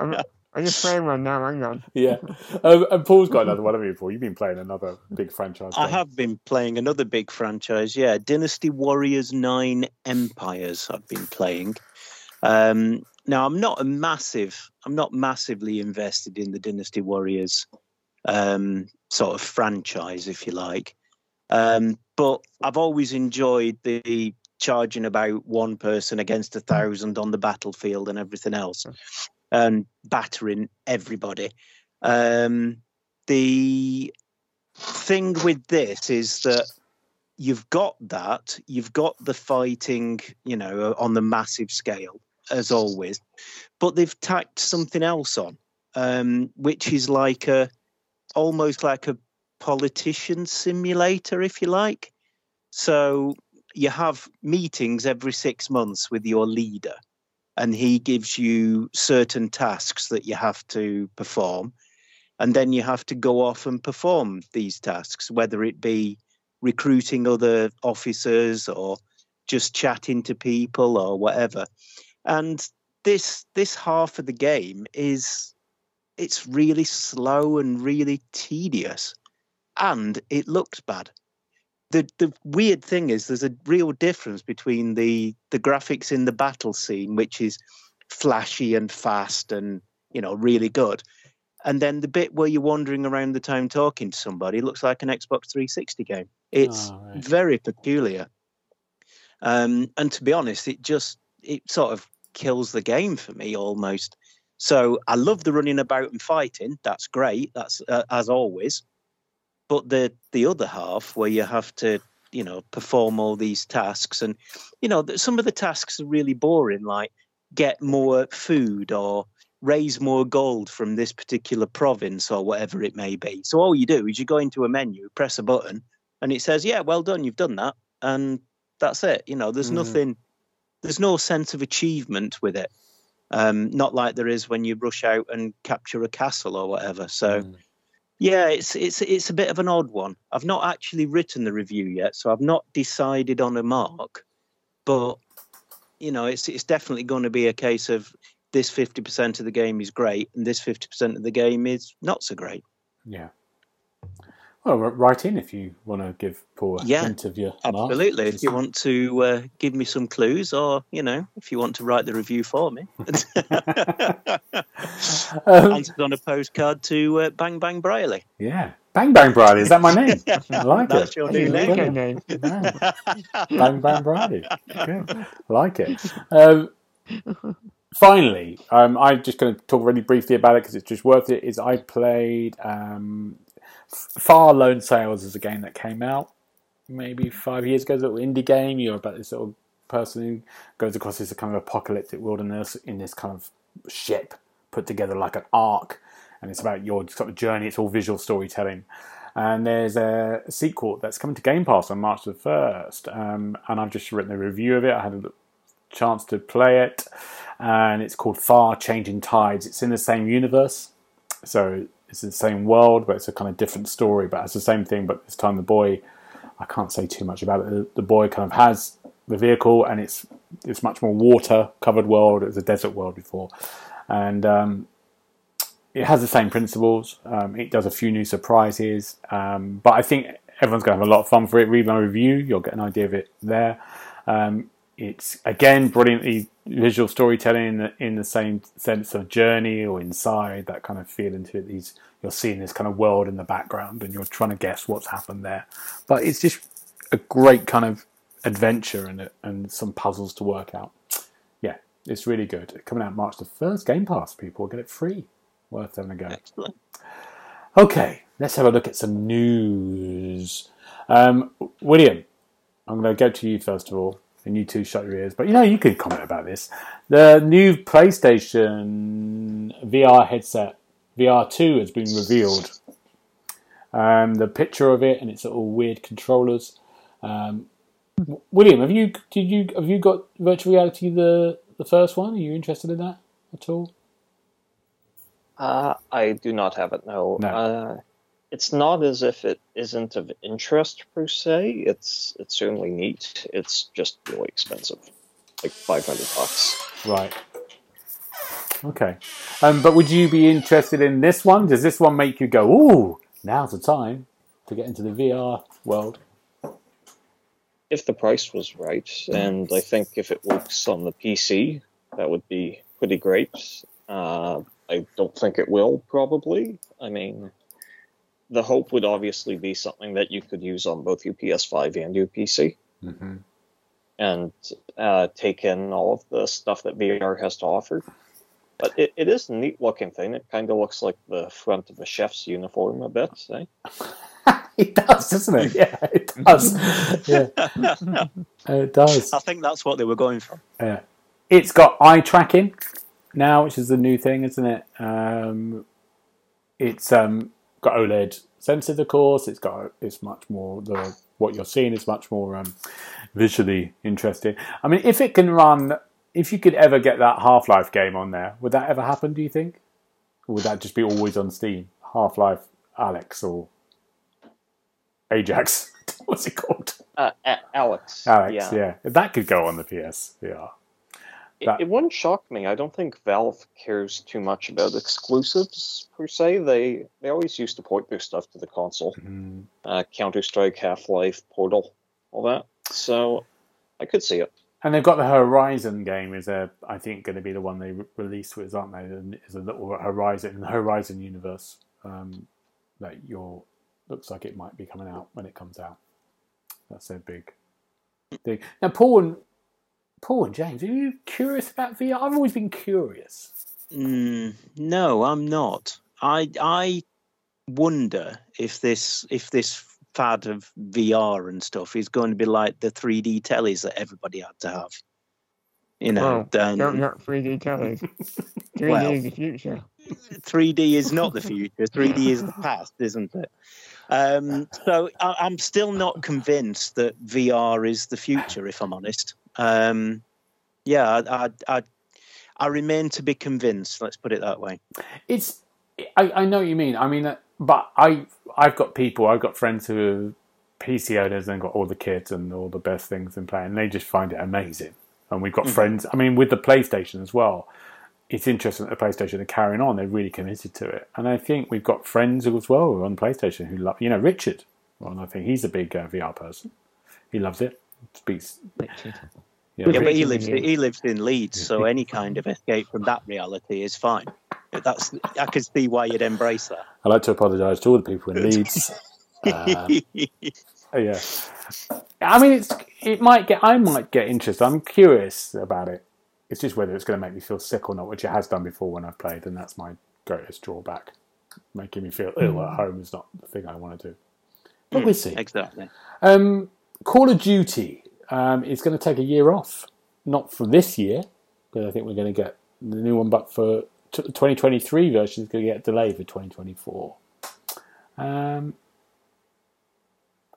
I'm just playing one now. Hang on. Yeah, um, and Paul's got another one of you. Paul, you've been playing another big franchise. Game. I have been playing another big franchise. Yeah, Dynasty Warriors Nine Empires. I've been playing. Um, now I'm not a massive. I'm not massively invested in the Dynasty Warriors um, sort of franchise, if you like. Um, but I've always enjoyed the charging about one person against a thousand on the battlefield and everything else and battering everybody. Um, the thing with this is that you've got that, you've got the fighting, you know, on the massive scale as always, but they've tacked something else on, um, which is like a almost like a politician simulator, if you like. So you have meetings every six months with your leader and he gives you certain tasks that you have to perform and then you have to go off and perform these tasks whether it be recruiting other officers or just chatting to people or whatever and this this half of the game is it's really slow and really tedious and it looks bad the the weird thing is there's a real difference between the the graphics in the battle scene, which is flashy and fast and you know really good, and then the bit where you're wandering around the town talking to somebody looks like an Xbox 360 game. It's Oh, right. very peculiar. Um, and to be honest, it just it sort of kills the game for me almost. So I love the running about and fighting. That's great. That's uh, as always. But the the other half where you have to you know perform all these tasks and you know some of the tasks are really boring like get more food or raise more gold from this particular province or whatever it may be so all you do is you go into a menu press a button and it says yeah well done you've done that and that's it you know there's Mhm. nothing there's no sense of achievement with it um not like there is when you rush out and capture a castle or whatever so Mm. yeah, it's it's it's a bit of an odd one. I've not actually written the review yet, so I've not decided on a mark. But you know, it's it's definitely going to be a case of this fifty percent of the game is great, and this fifty percent of the game is not so great. Yeah. Well, write in if you want to give Paul a Yeah, hint of your mark. Absolutely. If you want to uh, give me some clues, or you know, if you want to write the review for me, Um, answered on a postcard to uh, Bang Bang Briley. yeah. Bang Bang Briley, is that my name? I like That's it. your new a name. good Good name. name. Yeah. Bang Bang Briley. Good. Like it. Um, finally, um, I'm just going to talk really briefly about it because it's just worth it. Is I played um, F- Far Lone Sails is a game that came out maybe five years ago. A little indie game. You're about this little person who goes across this kind of apocalyptic wilderness in this kind of ship put together like an ark, and it's about your sort of journey. It's all visual storytelling. And there's a sequel that's coming to Game Pass on March the first, um, and I've just written a review of it. I had a chance to play it, and it's called Far Changing Tides. It's in the same universe, so it's the same world, but it's a kind of different story. But it's the same thing, but this time the boy, I can't say too much about it. The, boy kind of has the vehicle, and it's it's much more water covered world. It was a desert world before, and um, it has the same principles. Um, it does a few new surprises, um, but I think everyone's going to have a lot of fun for it. Read my review, you'll get an idea of it there. Um, it's again brilliantly visual storytelling in the, in the same sense of journey or inside that kind of feel into it. These you're seeing this kind of world in the background, and you're trying to guess what's happened there. But it's just a great kind of adventure and and some puzzles to work out. Yeah, it's really good. Coming out March the first. Game Pass people get it free. Worth having a go. Excellent. Okay, let's have a look at some news. Um, William, I'm going to go to you first of all, and you two shut your ears. But you know, you could comment about this. The new PlayStation VR headset, VR2, has been revealed. Um, the picture of it and its little weird controllers. Um, William, have you did you have you got virtual reality the the first one? Are you interested in that at all? Uh, I do not have it. No. No. Uh, it's not as if it isn't of interest per se. It's it's certainly neat. It's just really expensive, like five hundred bucks. Right. Okay. Um, but would you be interested in this one? Does this one make you go, "Ooh, now's the time to get into the VR world"? If the price was right, and I think if it works on the PC, that would be pretty great. Uh, I don't think it will, probably. I mean, the hope would obviously be something that you could use on both your PS5 and your PC. Mm-hmm. and uh, take in all of the stuff that VR has to offer. But it, it is a neat looking thing. It kind of looks like the front of a chef's uniform a bit. Eh? it does, doesn't it? Yeah, it does. yeah, it does. I think that's what they were going for. Yeah. It's got eye tracking now, which is the new thing, isn't it? Um, it's um, got OLED sensors, of course. It's got it's much more the what you're seeing is much more um, visually interesting. I mean, if it can run, if you could ever get that Half Life game on there, would that ever happen? Do you think? Or would that just be always on Steam? Half Life Alyx or Ajax? What's it called? Uh, Alyx. Alyx. yeah. Yeah. that could go on the PS. Yeah. It, That- it wouldn't shock me. I don't think Valve cares too much about exclusives per se. They they always used to port their stuff to the console. Mm. Uh, Counter Strike, Half Life, Portal, all that. So I could see it. And they've got the Horizon game is a, I think, going to be the one they re- release with, aren't they? And Is a little Horizon in the Horizon universe um, that you're looks like it might be coming out when it comes out. That's their big thing. Now, Paul and Paul and James, are you curious about VR? I've always been curious. Mm, no, I'm not. I I wonder if this if this fad of VR and stuff is going to be like the 3D tellies that everybody had to have. You know, um, no, not 3D tellies. 3D Well. is the future. 3D is not the future. 3D is the past, isn't it? Um, so I, I'm still not convinced that VR is the future. If I'm honest, um, yeah, I, I, I, I remain to be convinced. Let's put it that way. It's I, I know what you mean. I mean, uh, but I I've got people, I've got friends who are PC owners and got all the kits and all the best things in play, and they just find it amazing. And we've got Mhm. friends. I mean, with the PlayStation as well. It's interesting that the PlayStation are carrying on. They're really committed to it, and I think we've got friends as well who are on PlayStation who love. You know, Richard. Well, I think he's a big uh, VR person. He loves it. Speaks. Richard. Yeah, Yeah, but he lives he lives in Leeds, so any kind of escape from that reality is fine. That's I can see why you'd embrace that. I'd like to apologise to all the people in Leeds. Um, yeah. I mean, it's it might get. I might get interested. I'm curious about it. It's just whether it's going to make me feel sick or not, which it has done before when I've played, and that's my greatest drawback. Making me feel ill at home is not the thing I want to do. But we'll see. exactly. Um, Call of Duty um, is going to take a year off, not for this year, because I think we're going to get the new one, but for t- 2023 version is going to get delayed for 2024. Um,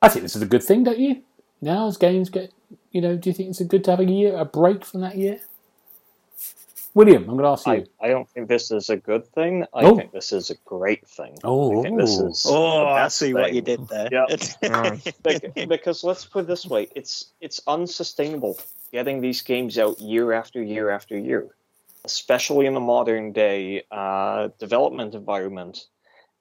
I think this is a good thing, don't you? Now, as games get, you know, do you think it's a good to have a year, a break from that year? William, I'm going to ask you. I, I don't think this is a good thing. I Oh. think this is a great thing. oh, I think this is Oh, I best see what you did there. Yeah. Because let's put it this way it's it's unsustainable getting these games out year after year after year especially in the modern day uh, development environment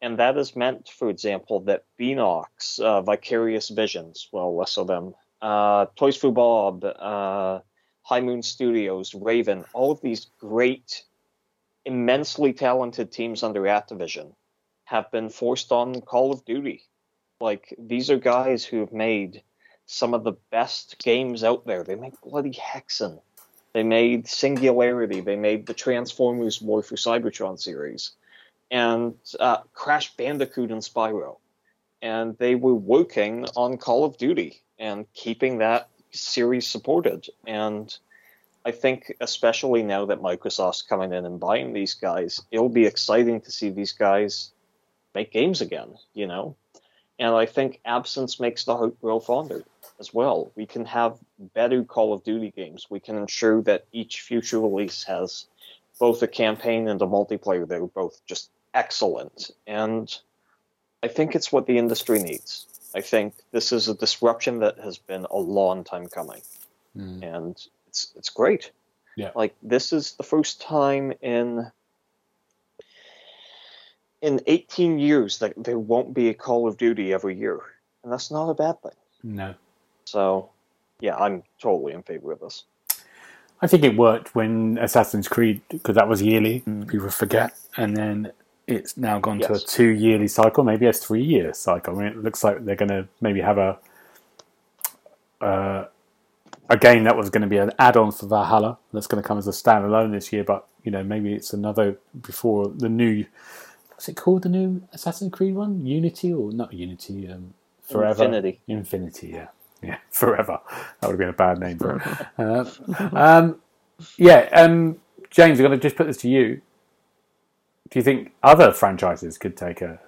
and that is meant for example that Beenox, uh, vicarious visions well less of them uh, toys for bob uh, high moon studios raven all of these great immensely talented teams under activision have been forced on call of duty like these are guys who have made some of the best games out there. They made bloody Hexen. They made Singularity. They made the Transformers War for Cybertron series, and uh, Crash Bandicoot and Spyro. And they were working on Call of Duty and keeping that series supported. And I think, especially now that Microsoft's coming in and buying these guys, it'll be exciting to see these guys make games again. You know, and I think absence makes the heart grow fonder as well. We can have better Call of Duty games. We can ensure that each future release has both a campaign and a multiplayer that are both just excellent. And I think it's what the industry needs. I think this is a disruption that has been a long time coming. Mm. And it's it's great. Yeah. Like this is the first time in in 18 years that there won't be a Call of Duty every year. And that's not a bad thing. no. So, yeah, I'm totally in favor of this. I think it worked when Assassin's Creed, because that was yearly, Mm. people forget, and then it's now gone to a two yearly cycle, maybe a three year cycle. I mean, it looks like they're going to maybe have a uh, a game that was going to be an add on for Valhalla that's going to come as a standalone this year, but you know maybe it's another before the new. What's it called? The new Assassin's Creed one, Unity or not Unity? Um, Forever. Infinity. Infinity, yeah. Yeah, forever. That would have been a bad name for it. Uh, um, yeah, um, James, I'm going to just put this to you. Do you think other franchises could take a,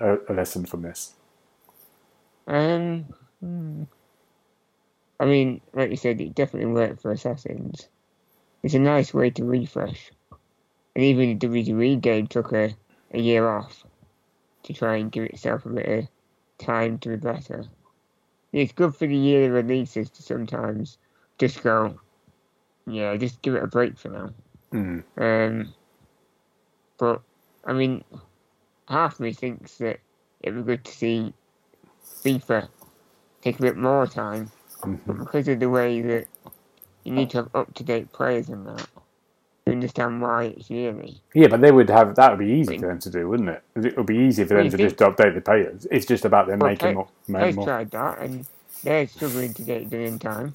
a, a lesson from this? Um, hmm. I mean, like you said, it definitely worked for Assassins. It's a nice way to refresh. And even the WWE game took a, a year off to try and give itself a bit of time to be better. It's good for the year releases to sometimes just go, yeah, just give it a break for now. Mm. Um, but I mean, half me thinks that it would be good to see FIFA take a bit more time, but Mhm. because of the way that you need to have up to date players in that to understand why it's yearly. Yeah, but they would have that would be easy for them to do, wouldn't it? It would be easy for them to just update the players. It's just about them Well, making play- more. They've more. tried that and they're struggling to get it done in time.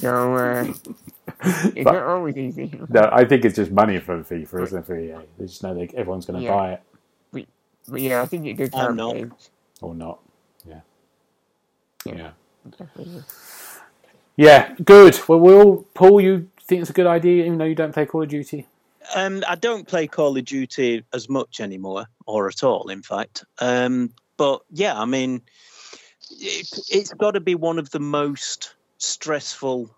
So uh, it's But- not always easy. No, I think it's just money for FIFA, isn't it? For EA, they just know that everyone's going to Yeah. buy it But yeah, I think it does I'm help not. games. or not. Yeah, Yeah. yeah, yeah. Good. Well, we'll Paul. You think it's a good idea, even though you don't play Call of Duty? Um, I don't play Call of Duty as much anymore, or at all, in fact. Um, but yeah, I mean, it, it's got to be one of the most stressful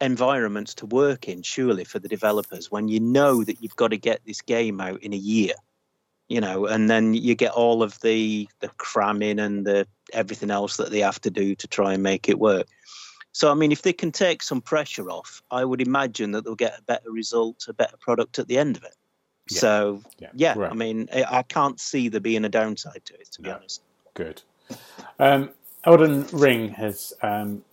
environments to work in, surely, for the developers when you know that you've got to get this game out in a year. You know, and then you get all of the the cramming and the everything else that they have to do to try and make it work. So, I mean, if they can take some pressure off, I would imagine that they'll get a better result, a better product at the end of it. Yeah. So, Yeah, yeah, right. I mean, I can't see there being a downside to it, to be No. honest. Good. Um, Elden Ring has um,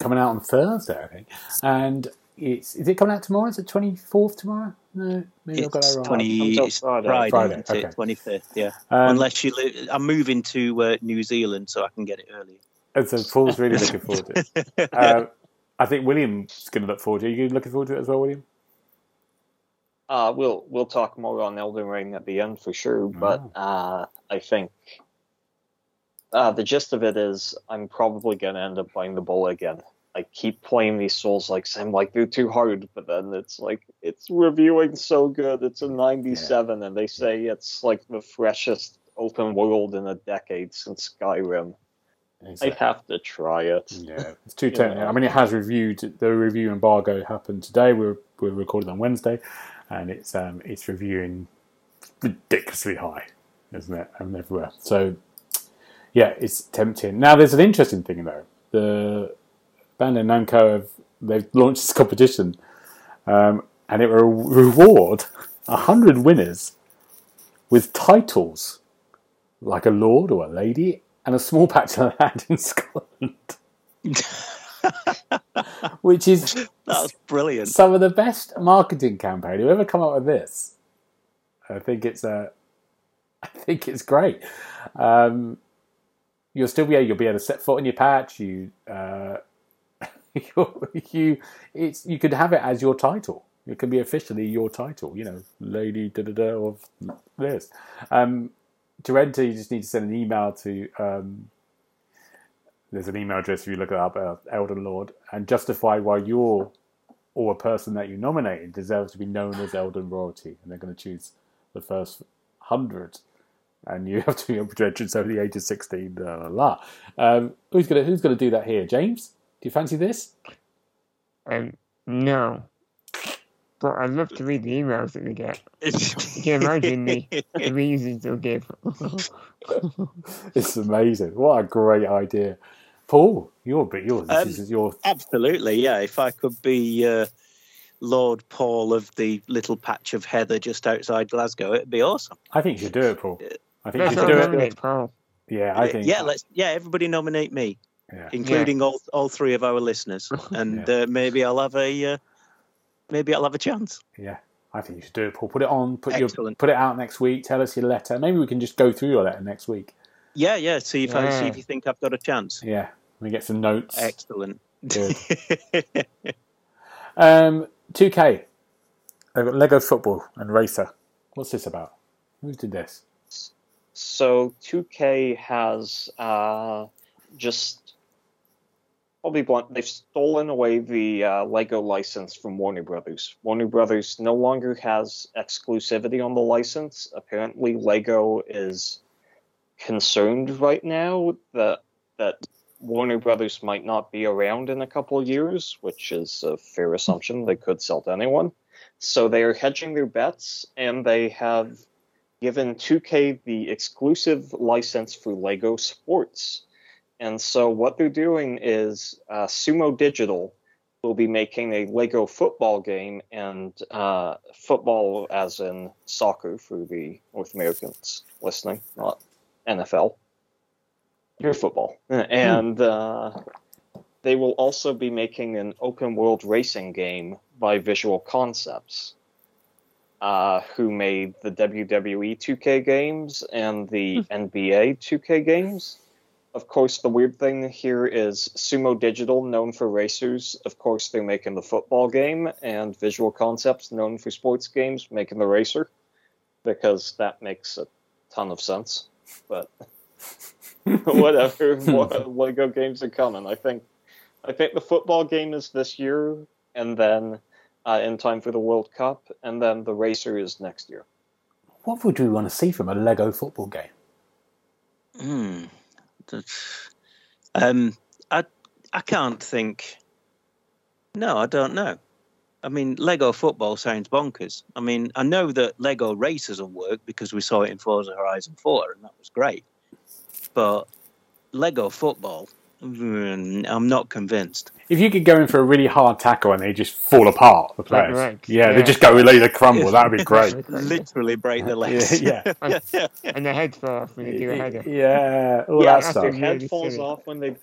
coming out on Thursday, I think, and it's is it coming out tomorrow? Is it twenty fourth tomorrow? No, maybe I got It's that wrong. 20, it's Friday. Friday, Friday, isn't okay. 25th, yeah. Um, Unless you, li- I'm moving to uh, New Zealand so I can get it earlier. and so Paul's really looking forward to it. Um, I think William's going to look forward to it. Are you looking forward to it as well, William? Uh, we'll we'll talk more on Elden Ring at the end for sure, but uh, I think uh, the gist of it is I'm probably gonna end up buying the bowl again. I keep playing these Souls like I'm like they're too hard, but then it's like it's reviewing so good. It's a 97, and they say it's like the freshest open world in a decade since Skyrim. I have to try it. Yeah, it's too technical. I mean, it has reviewed. The review embargo happened today. We're we're recording on Wednesday, and it's um it's reviewing ridiculously high, isn't it? And everywhere. So, yeah, it's tempting. Now, there's an interesting thing though. The Bandai Namco have they've launched this competition, um, and it will reward hundred winners with titles like a lord or a lady and a small patch of land in Scotland, which is That's brilliant. some of the best marketing campaign. Whoever come up with this, I think it's a, I think it's great. Um, you'll still be able, you'll be able to set foot in your patch. You, uh, you, it's you could have it as your title. It can be officially your title. You know, lady da da da of this. Um, to enter, you just need to send an email to. Um, there's an email address if you look it up, uh, Elden Lord, and justify why you're or a person that you nominated deserves to be known as Elden Royalty, and they're going to choose the first hundred, and you have to be able to enter over the age of sixteen. Blah, blah, blah. Um, who's going to Who's going to do that here? James, do you fancy this? Um, no. But I'd love to read the emails that we get. Can you imagine the, the reasons they'll give? It's amazing. What a great idea, Paul. You're bit. Yours. Um, This is your. Absolutely, yeah. If I could be uh, Lord Paul of the little patch of heather just outside Glasgow, it'd be awesome. I think you should do it, Paul. I think you should do it. Paul. Yeah, I think. yeah, let's. Yeah, everybody nominate me, Yeah. including all all three of our listeners, and uh, maybe I'll have a uh, maybe I'll have a chance. Yeah, I think you should do it, Paul. Put it on. Put your put it out next week. Tell us your letter. Maybe we can just go through your letter next week. Yeah, yeah. See if I see if you think I've got a chance. Yeah, we get some notes. Excellent. Good. Um, 2K. They've got Lego Football and Racer. What's this about? Who did this? So 2K has uh, just probably blunt. They've stolen away the uh, Lego license from Warner Brothers. Warner Brothers no longer has exclusivity on the license. Apparently, Lego is concerned right now that that Warner Brothers might not be around in a couple of years, which is a fair assumption. They could sell to anyone. So they are hedging their bets, and they have given 2K the exclusive license for Lego Sports. And so what they're doing is uh, Sumo Digital will be making a Lego football game and uh, football as in soccer for the North Americans listening, not NFL. Your football. And uh, they will also be making an open world racing game by Visual Concepts, uh, who made the WWE 2K games and the NBA 2K games. Of course, the weird thing here is Sumo Digital, known for racers. Of course, they're making the football game, and Visual Concepts, known for sports games, making the racer, because that makes a ton of sense. But whatever, Lego games are coming. I think, I think the football game is this year, and then uh, in time for the World Cup, and then the racer is next year. What would we want to see from a Lego football game? Hmm. That's- Um, I I can't think. No, I don't know. I mean, Lego football sounds bonkers. I mean, I know that Lego races will work because we saw it in Forza Horizon 4, and that was great. But Lego football, Mm, I'm not convinced. If you could go in for a really hard tackle and they just fall apart, the Like players. Rex, yeah, they yeah. just go they crumble. That would be great. Literally break the legs. yeah, yeah. and the head fall off when they do a header. yeah, all Yeah, that stuff. a- Their head really falls silly. off when they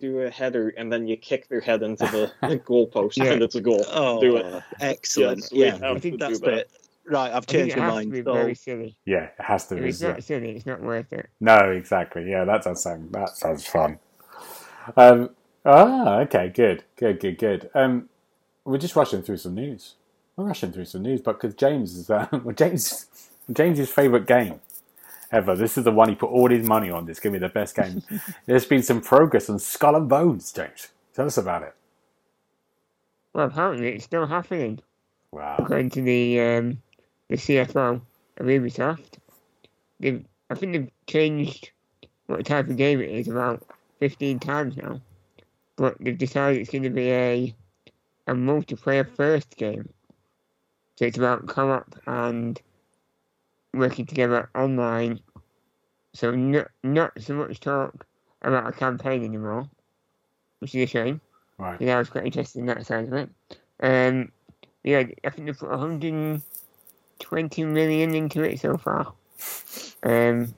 do a header, and then you kick their head into the, the goalpost, Yeah. and it's a goal. Oh, Do it. excellent. Yes, we yeah, I think that's do it. Right, I've I think changed it my has to mind. be So, very silly. Yeah, it has to If be. it's not silly, it's not worth it. No, exactly. Yeah, that does sound that sounds fun. Um, ah, okay, good, good, good, good. Um, we're just rushing through some news. We're rushing through some news, but because James is uh, well, James James's favourite game ever. This is the one he put all his money on. This is gonna be the best game. There's been some progress on Skull and Bones, James. Tell us about it. Well, apparently it's still happening, Wow. according to the um, the CFO of Ubisoft. They've, I think they've changed what type of game it is about 15 times now. But they've decided it's going to be a a multiplayer first game. So it's about co-op and working together online. So not not so much talk about a campaign anymore, which is a shame. Right. Yeah, I was quite interested in that side of it. Um, yeah, I think they've put 120 million into it so far. Um,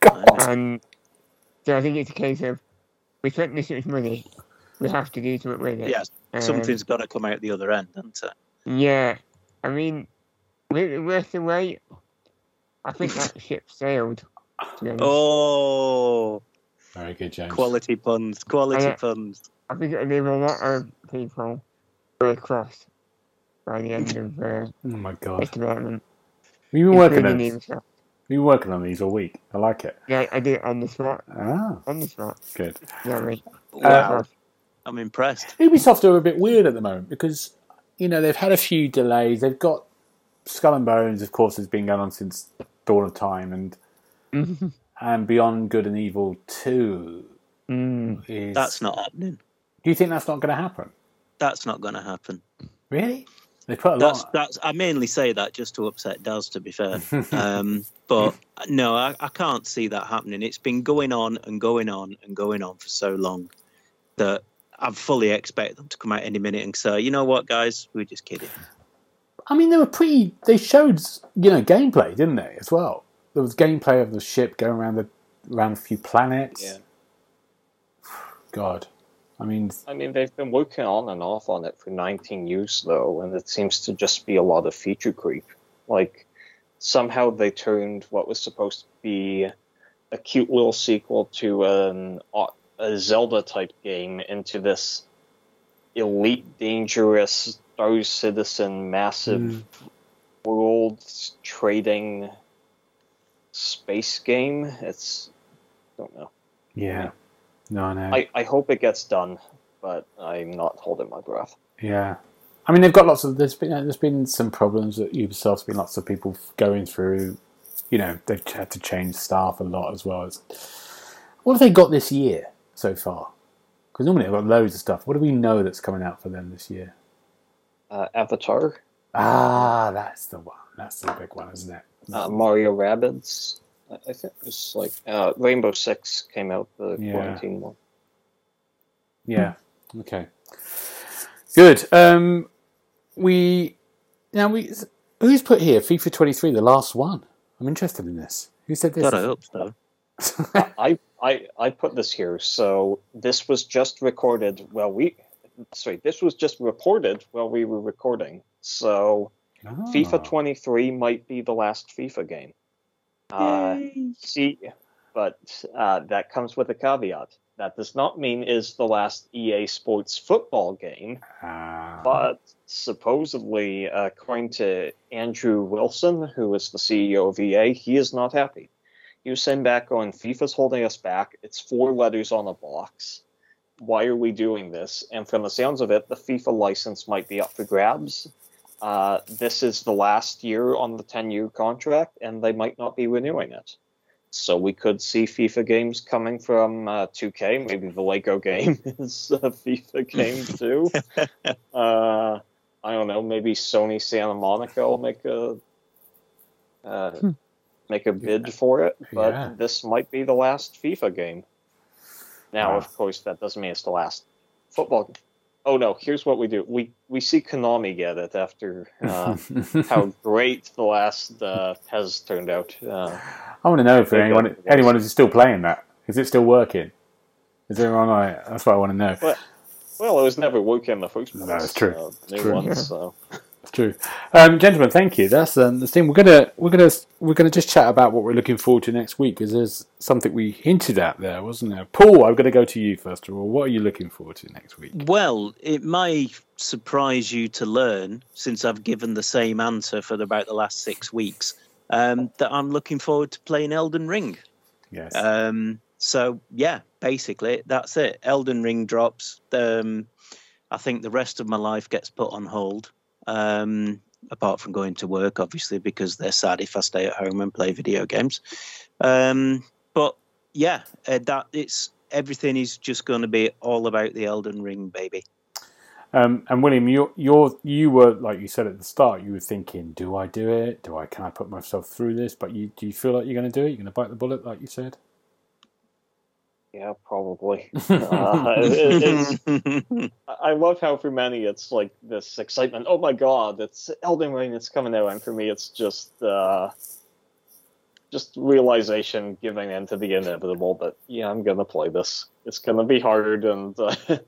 God. and so I think it's a case of we spent this much money, we have to do something with it. yes, Um, something's got to come out the other end, hasn't it? Yeah, I mean, really worth the wait. I think that ship sailed. To be honest. Oh, Very good, James. quality puns, quality Uh, puns. I think it'll leave a lot of people very cross by the end of uh, Oh my God. its development. We've been working on including these. We've working on these all week. I like it. Yeah, I did it on the spot. Ah, On the spot. good. Yeah, right. Wow, I'm impressed. Ubisoft are a bit weird at the moment because you know they've had a few delays. They've got Skull and Bones, of course, has been going on since dawn of time, and Mhm. and Beyond Good and Evil Two mm. is. That's not happening. Do you think that's not going to happen? That's not going to happen. Really? They put a That's lot. that's. I mainly say that just to upset Daz. To be fair, um, but no, I, I can't see that happening. It's been going on and going on and going on for so long that I fully expect them to come out any minute and say, you know what, guys, we're just kidding. I mean, they were pretty. They showed you know gameplay, didn't they? As well, there was gameplay of the ship going around the around a few planets. Yeah. God, I mean, I mean, they've been working on and off on it for 19 years, though, and it seems to just be a lot of feature creep. Like, somehow they turned what was supposed to be a cute little sequel to an, a Zelda type game into this elite, dangerous, Star Citizen, massive hmm. world trading space game. It's. I don't know. yeah. No, I know. I, I hope it gets done, but I'm not holding my breath. Yeah, I mean they've got lots of. There's been there's been some problems at Ubisoft's been lots of people going through. You know they've had to change staff a lot as well. As, what have they got this year so far? Because normally they've got loads of stuff. What do we know that's coming out for them this year? Uh, Avatar, Ah, that's the one. That's the big one, isn't it? uh, Mario Rabbids. I I think it was like uh, Rainbow Six came out the Yeah. quarantine one. Yeah. Okay. Good. Um, we now we who's put here FIFA 23, the last one. I'm interested in this. Who said this? God, I hope so. I, I I put this here. So this was just recorded. Well, we sorry, this was just reported while we were recording. So Ah. FIFA 23 might be the last FIFA game. Uh, see, but uh, that comes with a caveat. That does not mean is the last EA Sports football game, Ah. but supposedly, according to Andrew Wilson, who is the CEO of EA, he is not happy. He was saying back on FIFA's holding us back. It's four letters on a box. Why are we doing this? And from the sounds of it, the FIFA license might be up for grabs. Uh, this is the last year on the 10 year contract, and they might not be renewing it. So we could see FIFA games coming from uh, 2K. Maybe the Lego game is a FIFA game too. uh, I don't know. Maybe Sony Santa Monica will make a uh, make a bid for it. But Yeah. this might be the last FIFA game. Now, Wow. of course, that doesn't mean it's the last football. Oh no! Here's what we do: we we see Konami get it after uh, how great the last uh, PES turned out. Uh, I want to know if anyone got- anyone is still playing that. Is it still working? Is everyone on it? That's what I want to know. Well, well, it was never working in the first place. No, it's true. Uh, It's new true. one, Yeah. so. True, um, gentlemen. Thank you. That's um, the thing. We're gonna we're gonna we're gonna just chat about what we're looking forward to next week because there's something we hinted at there, wasn't there? Paul, I'm going to go to you first of all. What are you looking forward to next week? Well, it may surprise you to learn, since I've given the same answer for about the last six weeks, um, that I'm looking forward to playing Elden Ring. Yes. Um, so yeah, basically that's it. Elden Ring drops. Um, I think the rest of my life gets put on hold. Um, apart from going to work, obviously, because they're sad if I stay at home and play video games. Um, but yeah, uh, that it's everything is just going to be all about the Elden Ring, baby. Um, and William, you you're you were like you said at the start, you were thinking, do I do it? Do I can I put myself through this? But you do you feel like you're going to do it? You're going to bite the bullet, like you said? Yeah, probably. Uh, it- it's, I love how for many it's like this excitement. Oh my god, it's Elden Ring, it's coming out, and for me it's just uh, just realization giving in to the inevitable that yeah, I'm gonna play this. It's gonna be hard, and uh,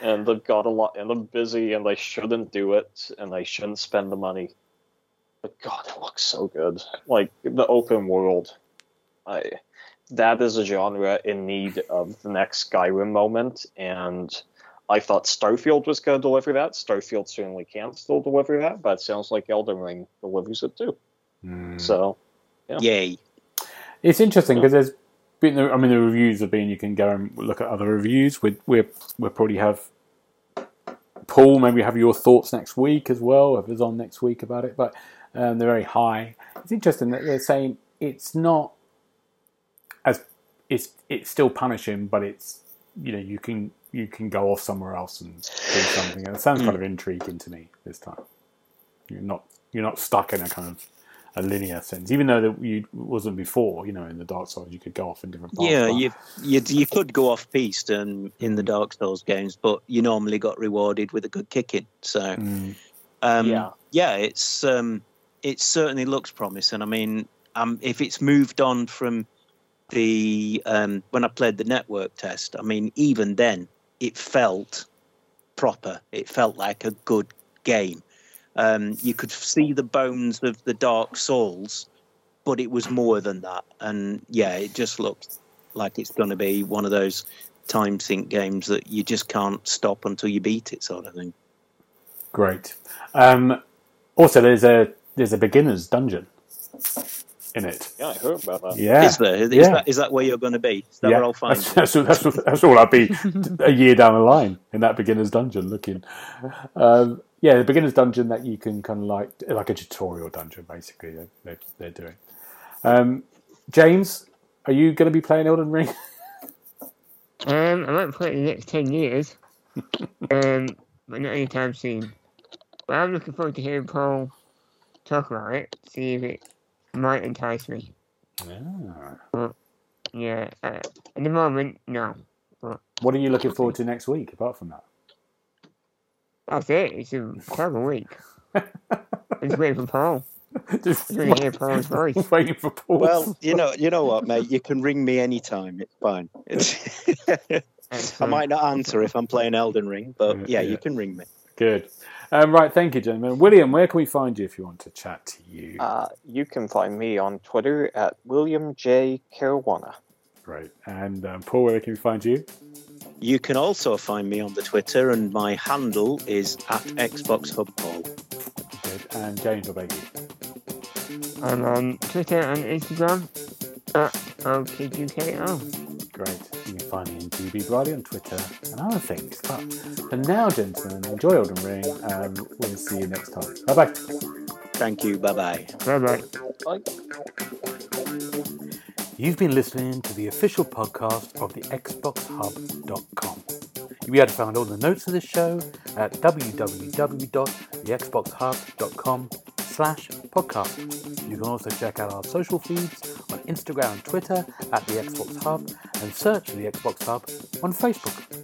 and I've got a lot, and I'm busy, and I shouldn't do it, and I shouldn't spend the money. But God, it looks so good. Like the open world, I that is a genre in need of the next Skyrim moment, and I thought Starfield was going to deliver that. Starfield certainly can still deliver that, but it sounds like Elden Ring delivers it too. Mm. So, Yay! It's interesting because there's been, I mean, the reviews have been. You can go and look at other reviews. We we we'll probably have Paul. Maybe have your thoughts next week as well. If it's on next week about it, but um, they're very high. It's interesting that they're saying it's not as it's it's still punishing, but it's you know you can you can go off somewhere else and do something. And it sounds kind of intriguing to me this time. You're not you're not stuck in a kind of a linear sense, even though that you wasn't before. You know, in the Dark Souls, you could go off in different paths. Yeah, you, you you could go off piste and in the Dark Souls games, but you normally got rewarded with a good kicking. So Mm, um, Yeah. yeah, it's um, it certainly looks promising. I mean, um, if it's moved on from the um, when I played the network test, I mean, even then it felt proper. It felt like a good game. Um, you could see the bones of the Dark Souls, but it was more than that. And yeah, it just looked like it's going to be one of those time sink games that you just can't stop until you beat it, sort of thing. great. Um, also, there's a there's a beginner's dungeon in it. yeah, I heard about that. Yeah, Is there? Is, Yeah. that, is that where you're going to be? Is that yeah. where I'll find that's, you? that's, that's, that's all I'd be a year down the line in that beginner's dungeon looking. Um, yeah, the beginner's dungeon that you can kind of like like a tutorial dungeon basically. They're, they're, they're doing. Um, James, are you going to be playing Elden Ring? Um, I might play it in the next 10 years. um, but not anytime soon. But I'm looking forward to hearing Paul talk about it, see if it might entice me. Ah. Yeah, uh, at the moment, no. What are you looking forward to next week? Apart from that, That's it. It's a terrible week. I'm waiting for Paul. Just You're hear Paul's voice. waiting for Paul. Well, you know, you know what, mate. You can ring me anytime. It's fine. It's I might not answer if I'm playing Elden Ring, but Yeah, yeah, yeah. you can ring me. Good. Um, right, thank you, gentlemen. William, where can we find you if you want to chat to you? Uh, you can find me on Twitter at William J. Caruana. Great. And um, Paul, where can we find you? You can also find me on the Twitter, and my handle is at Xbox Hub Paul. Good. And James, what about you? I'm on Twitter and Instagram at OKQKO. Great. You can find me in GB Briley on Twitter and other things. But for now, gentlemen, enjoy Elden Ring, and we'll see you next time. Bye bye. Thank you. Bye bye. Bye bye. Like, You've been listening to the official podcast of the XboxHub.com. You'll be able to find all the notes of this show at www.thexboxhub.com slash podcast. You can also check out our social feeds on Instagram and Twitter at the Xbox Hub and search the Xbox Hub on Facebook.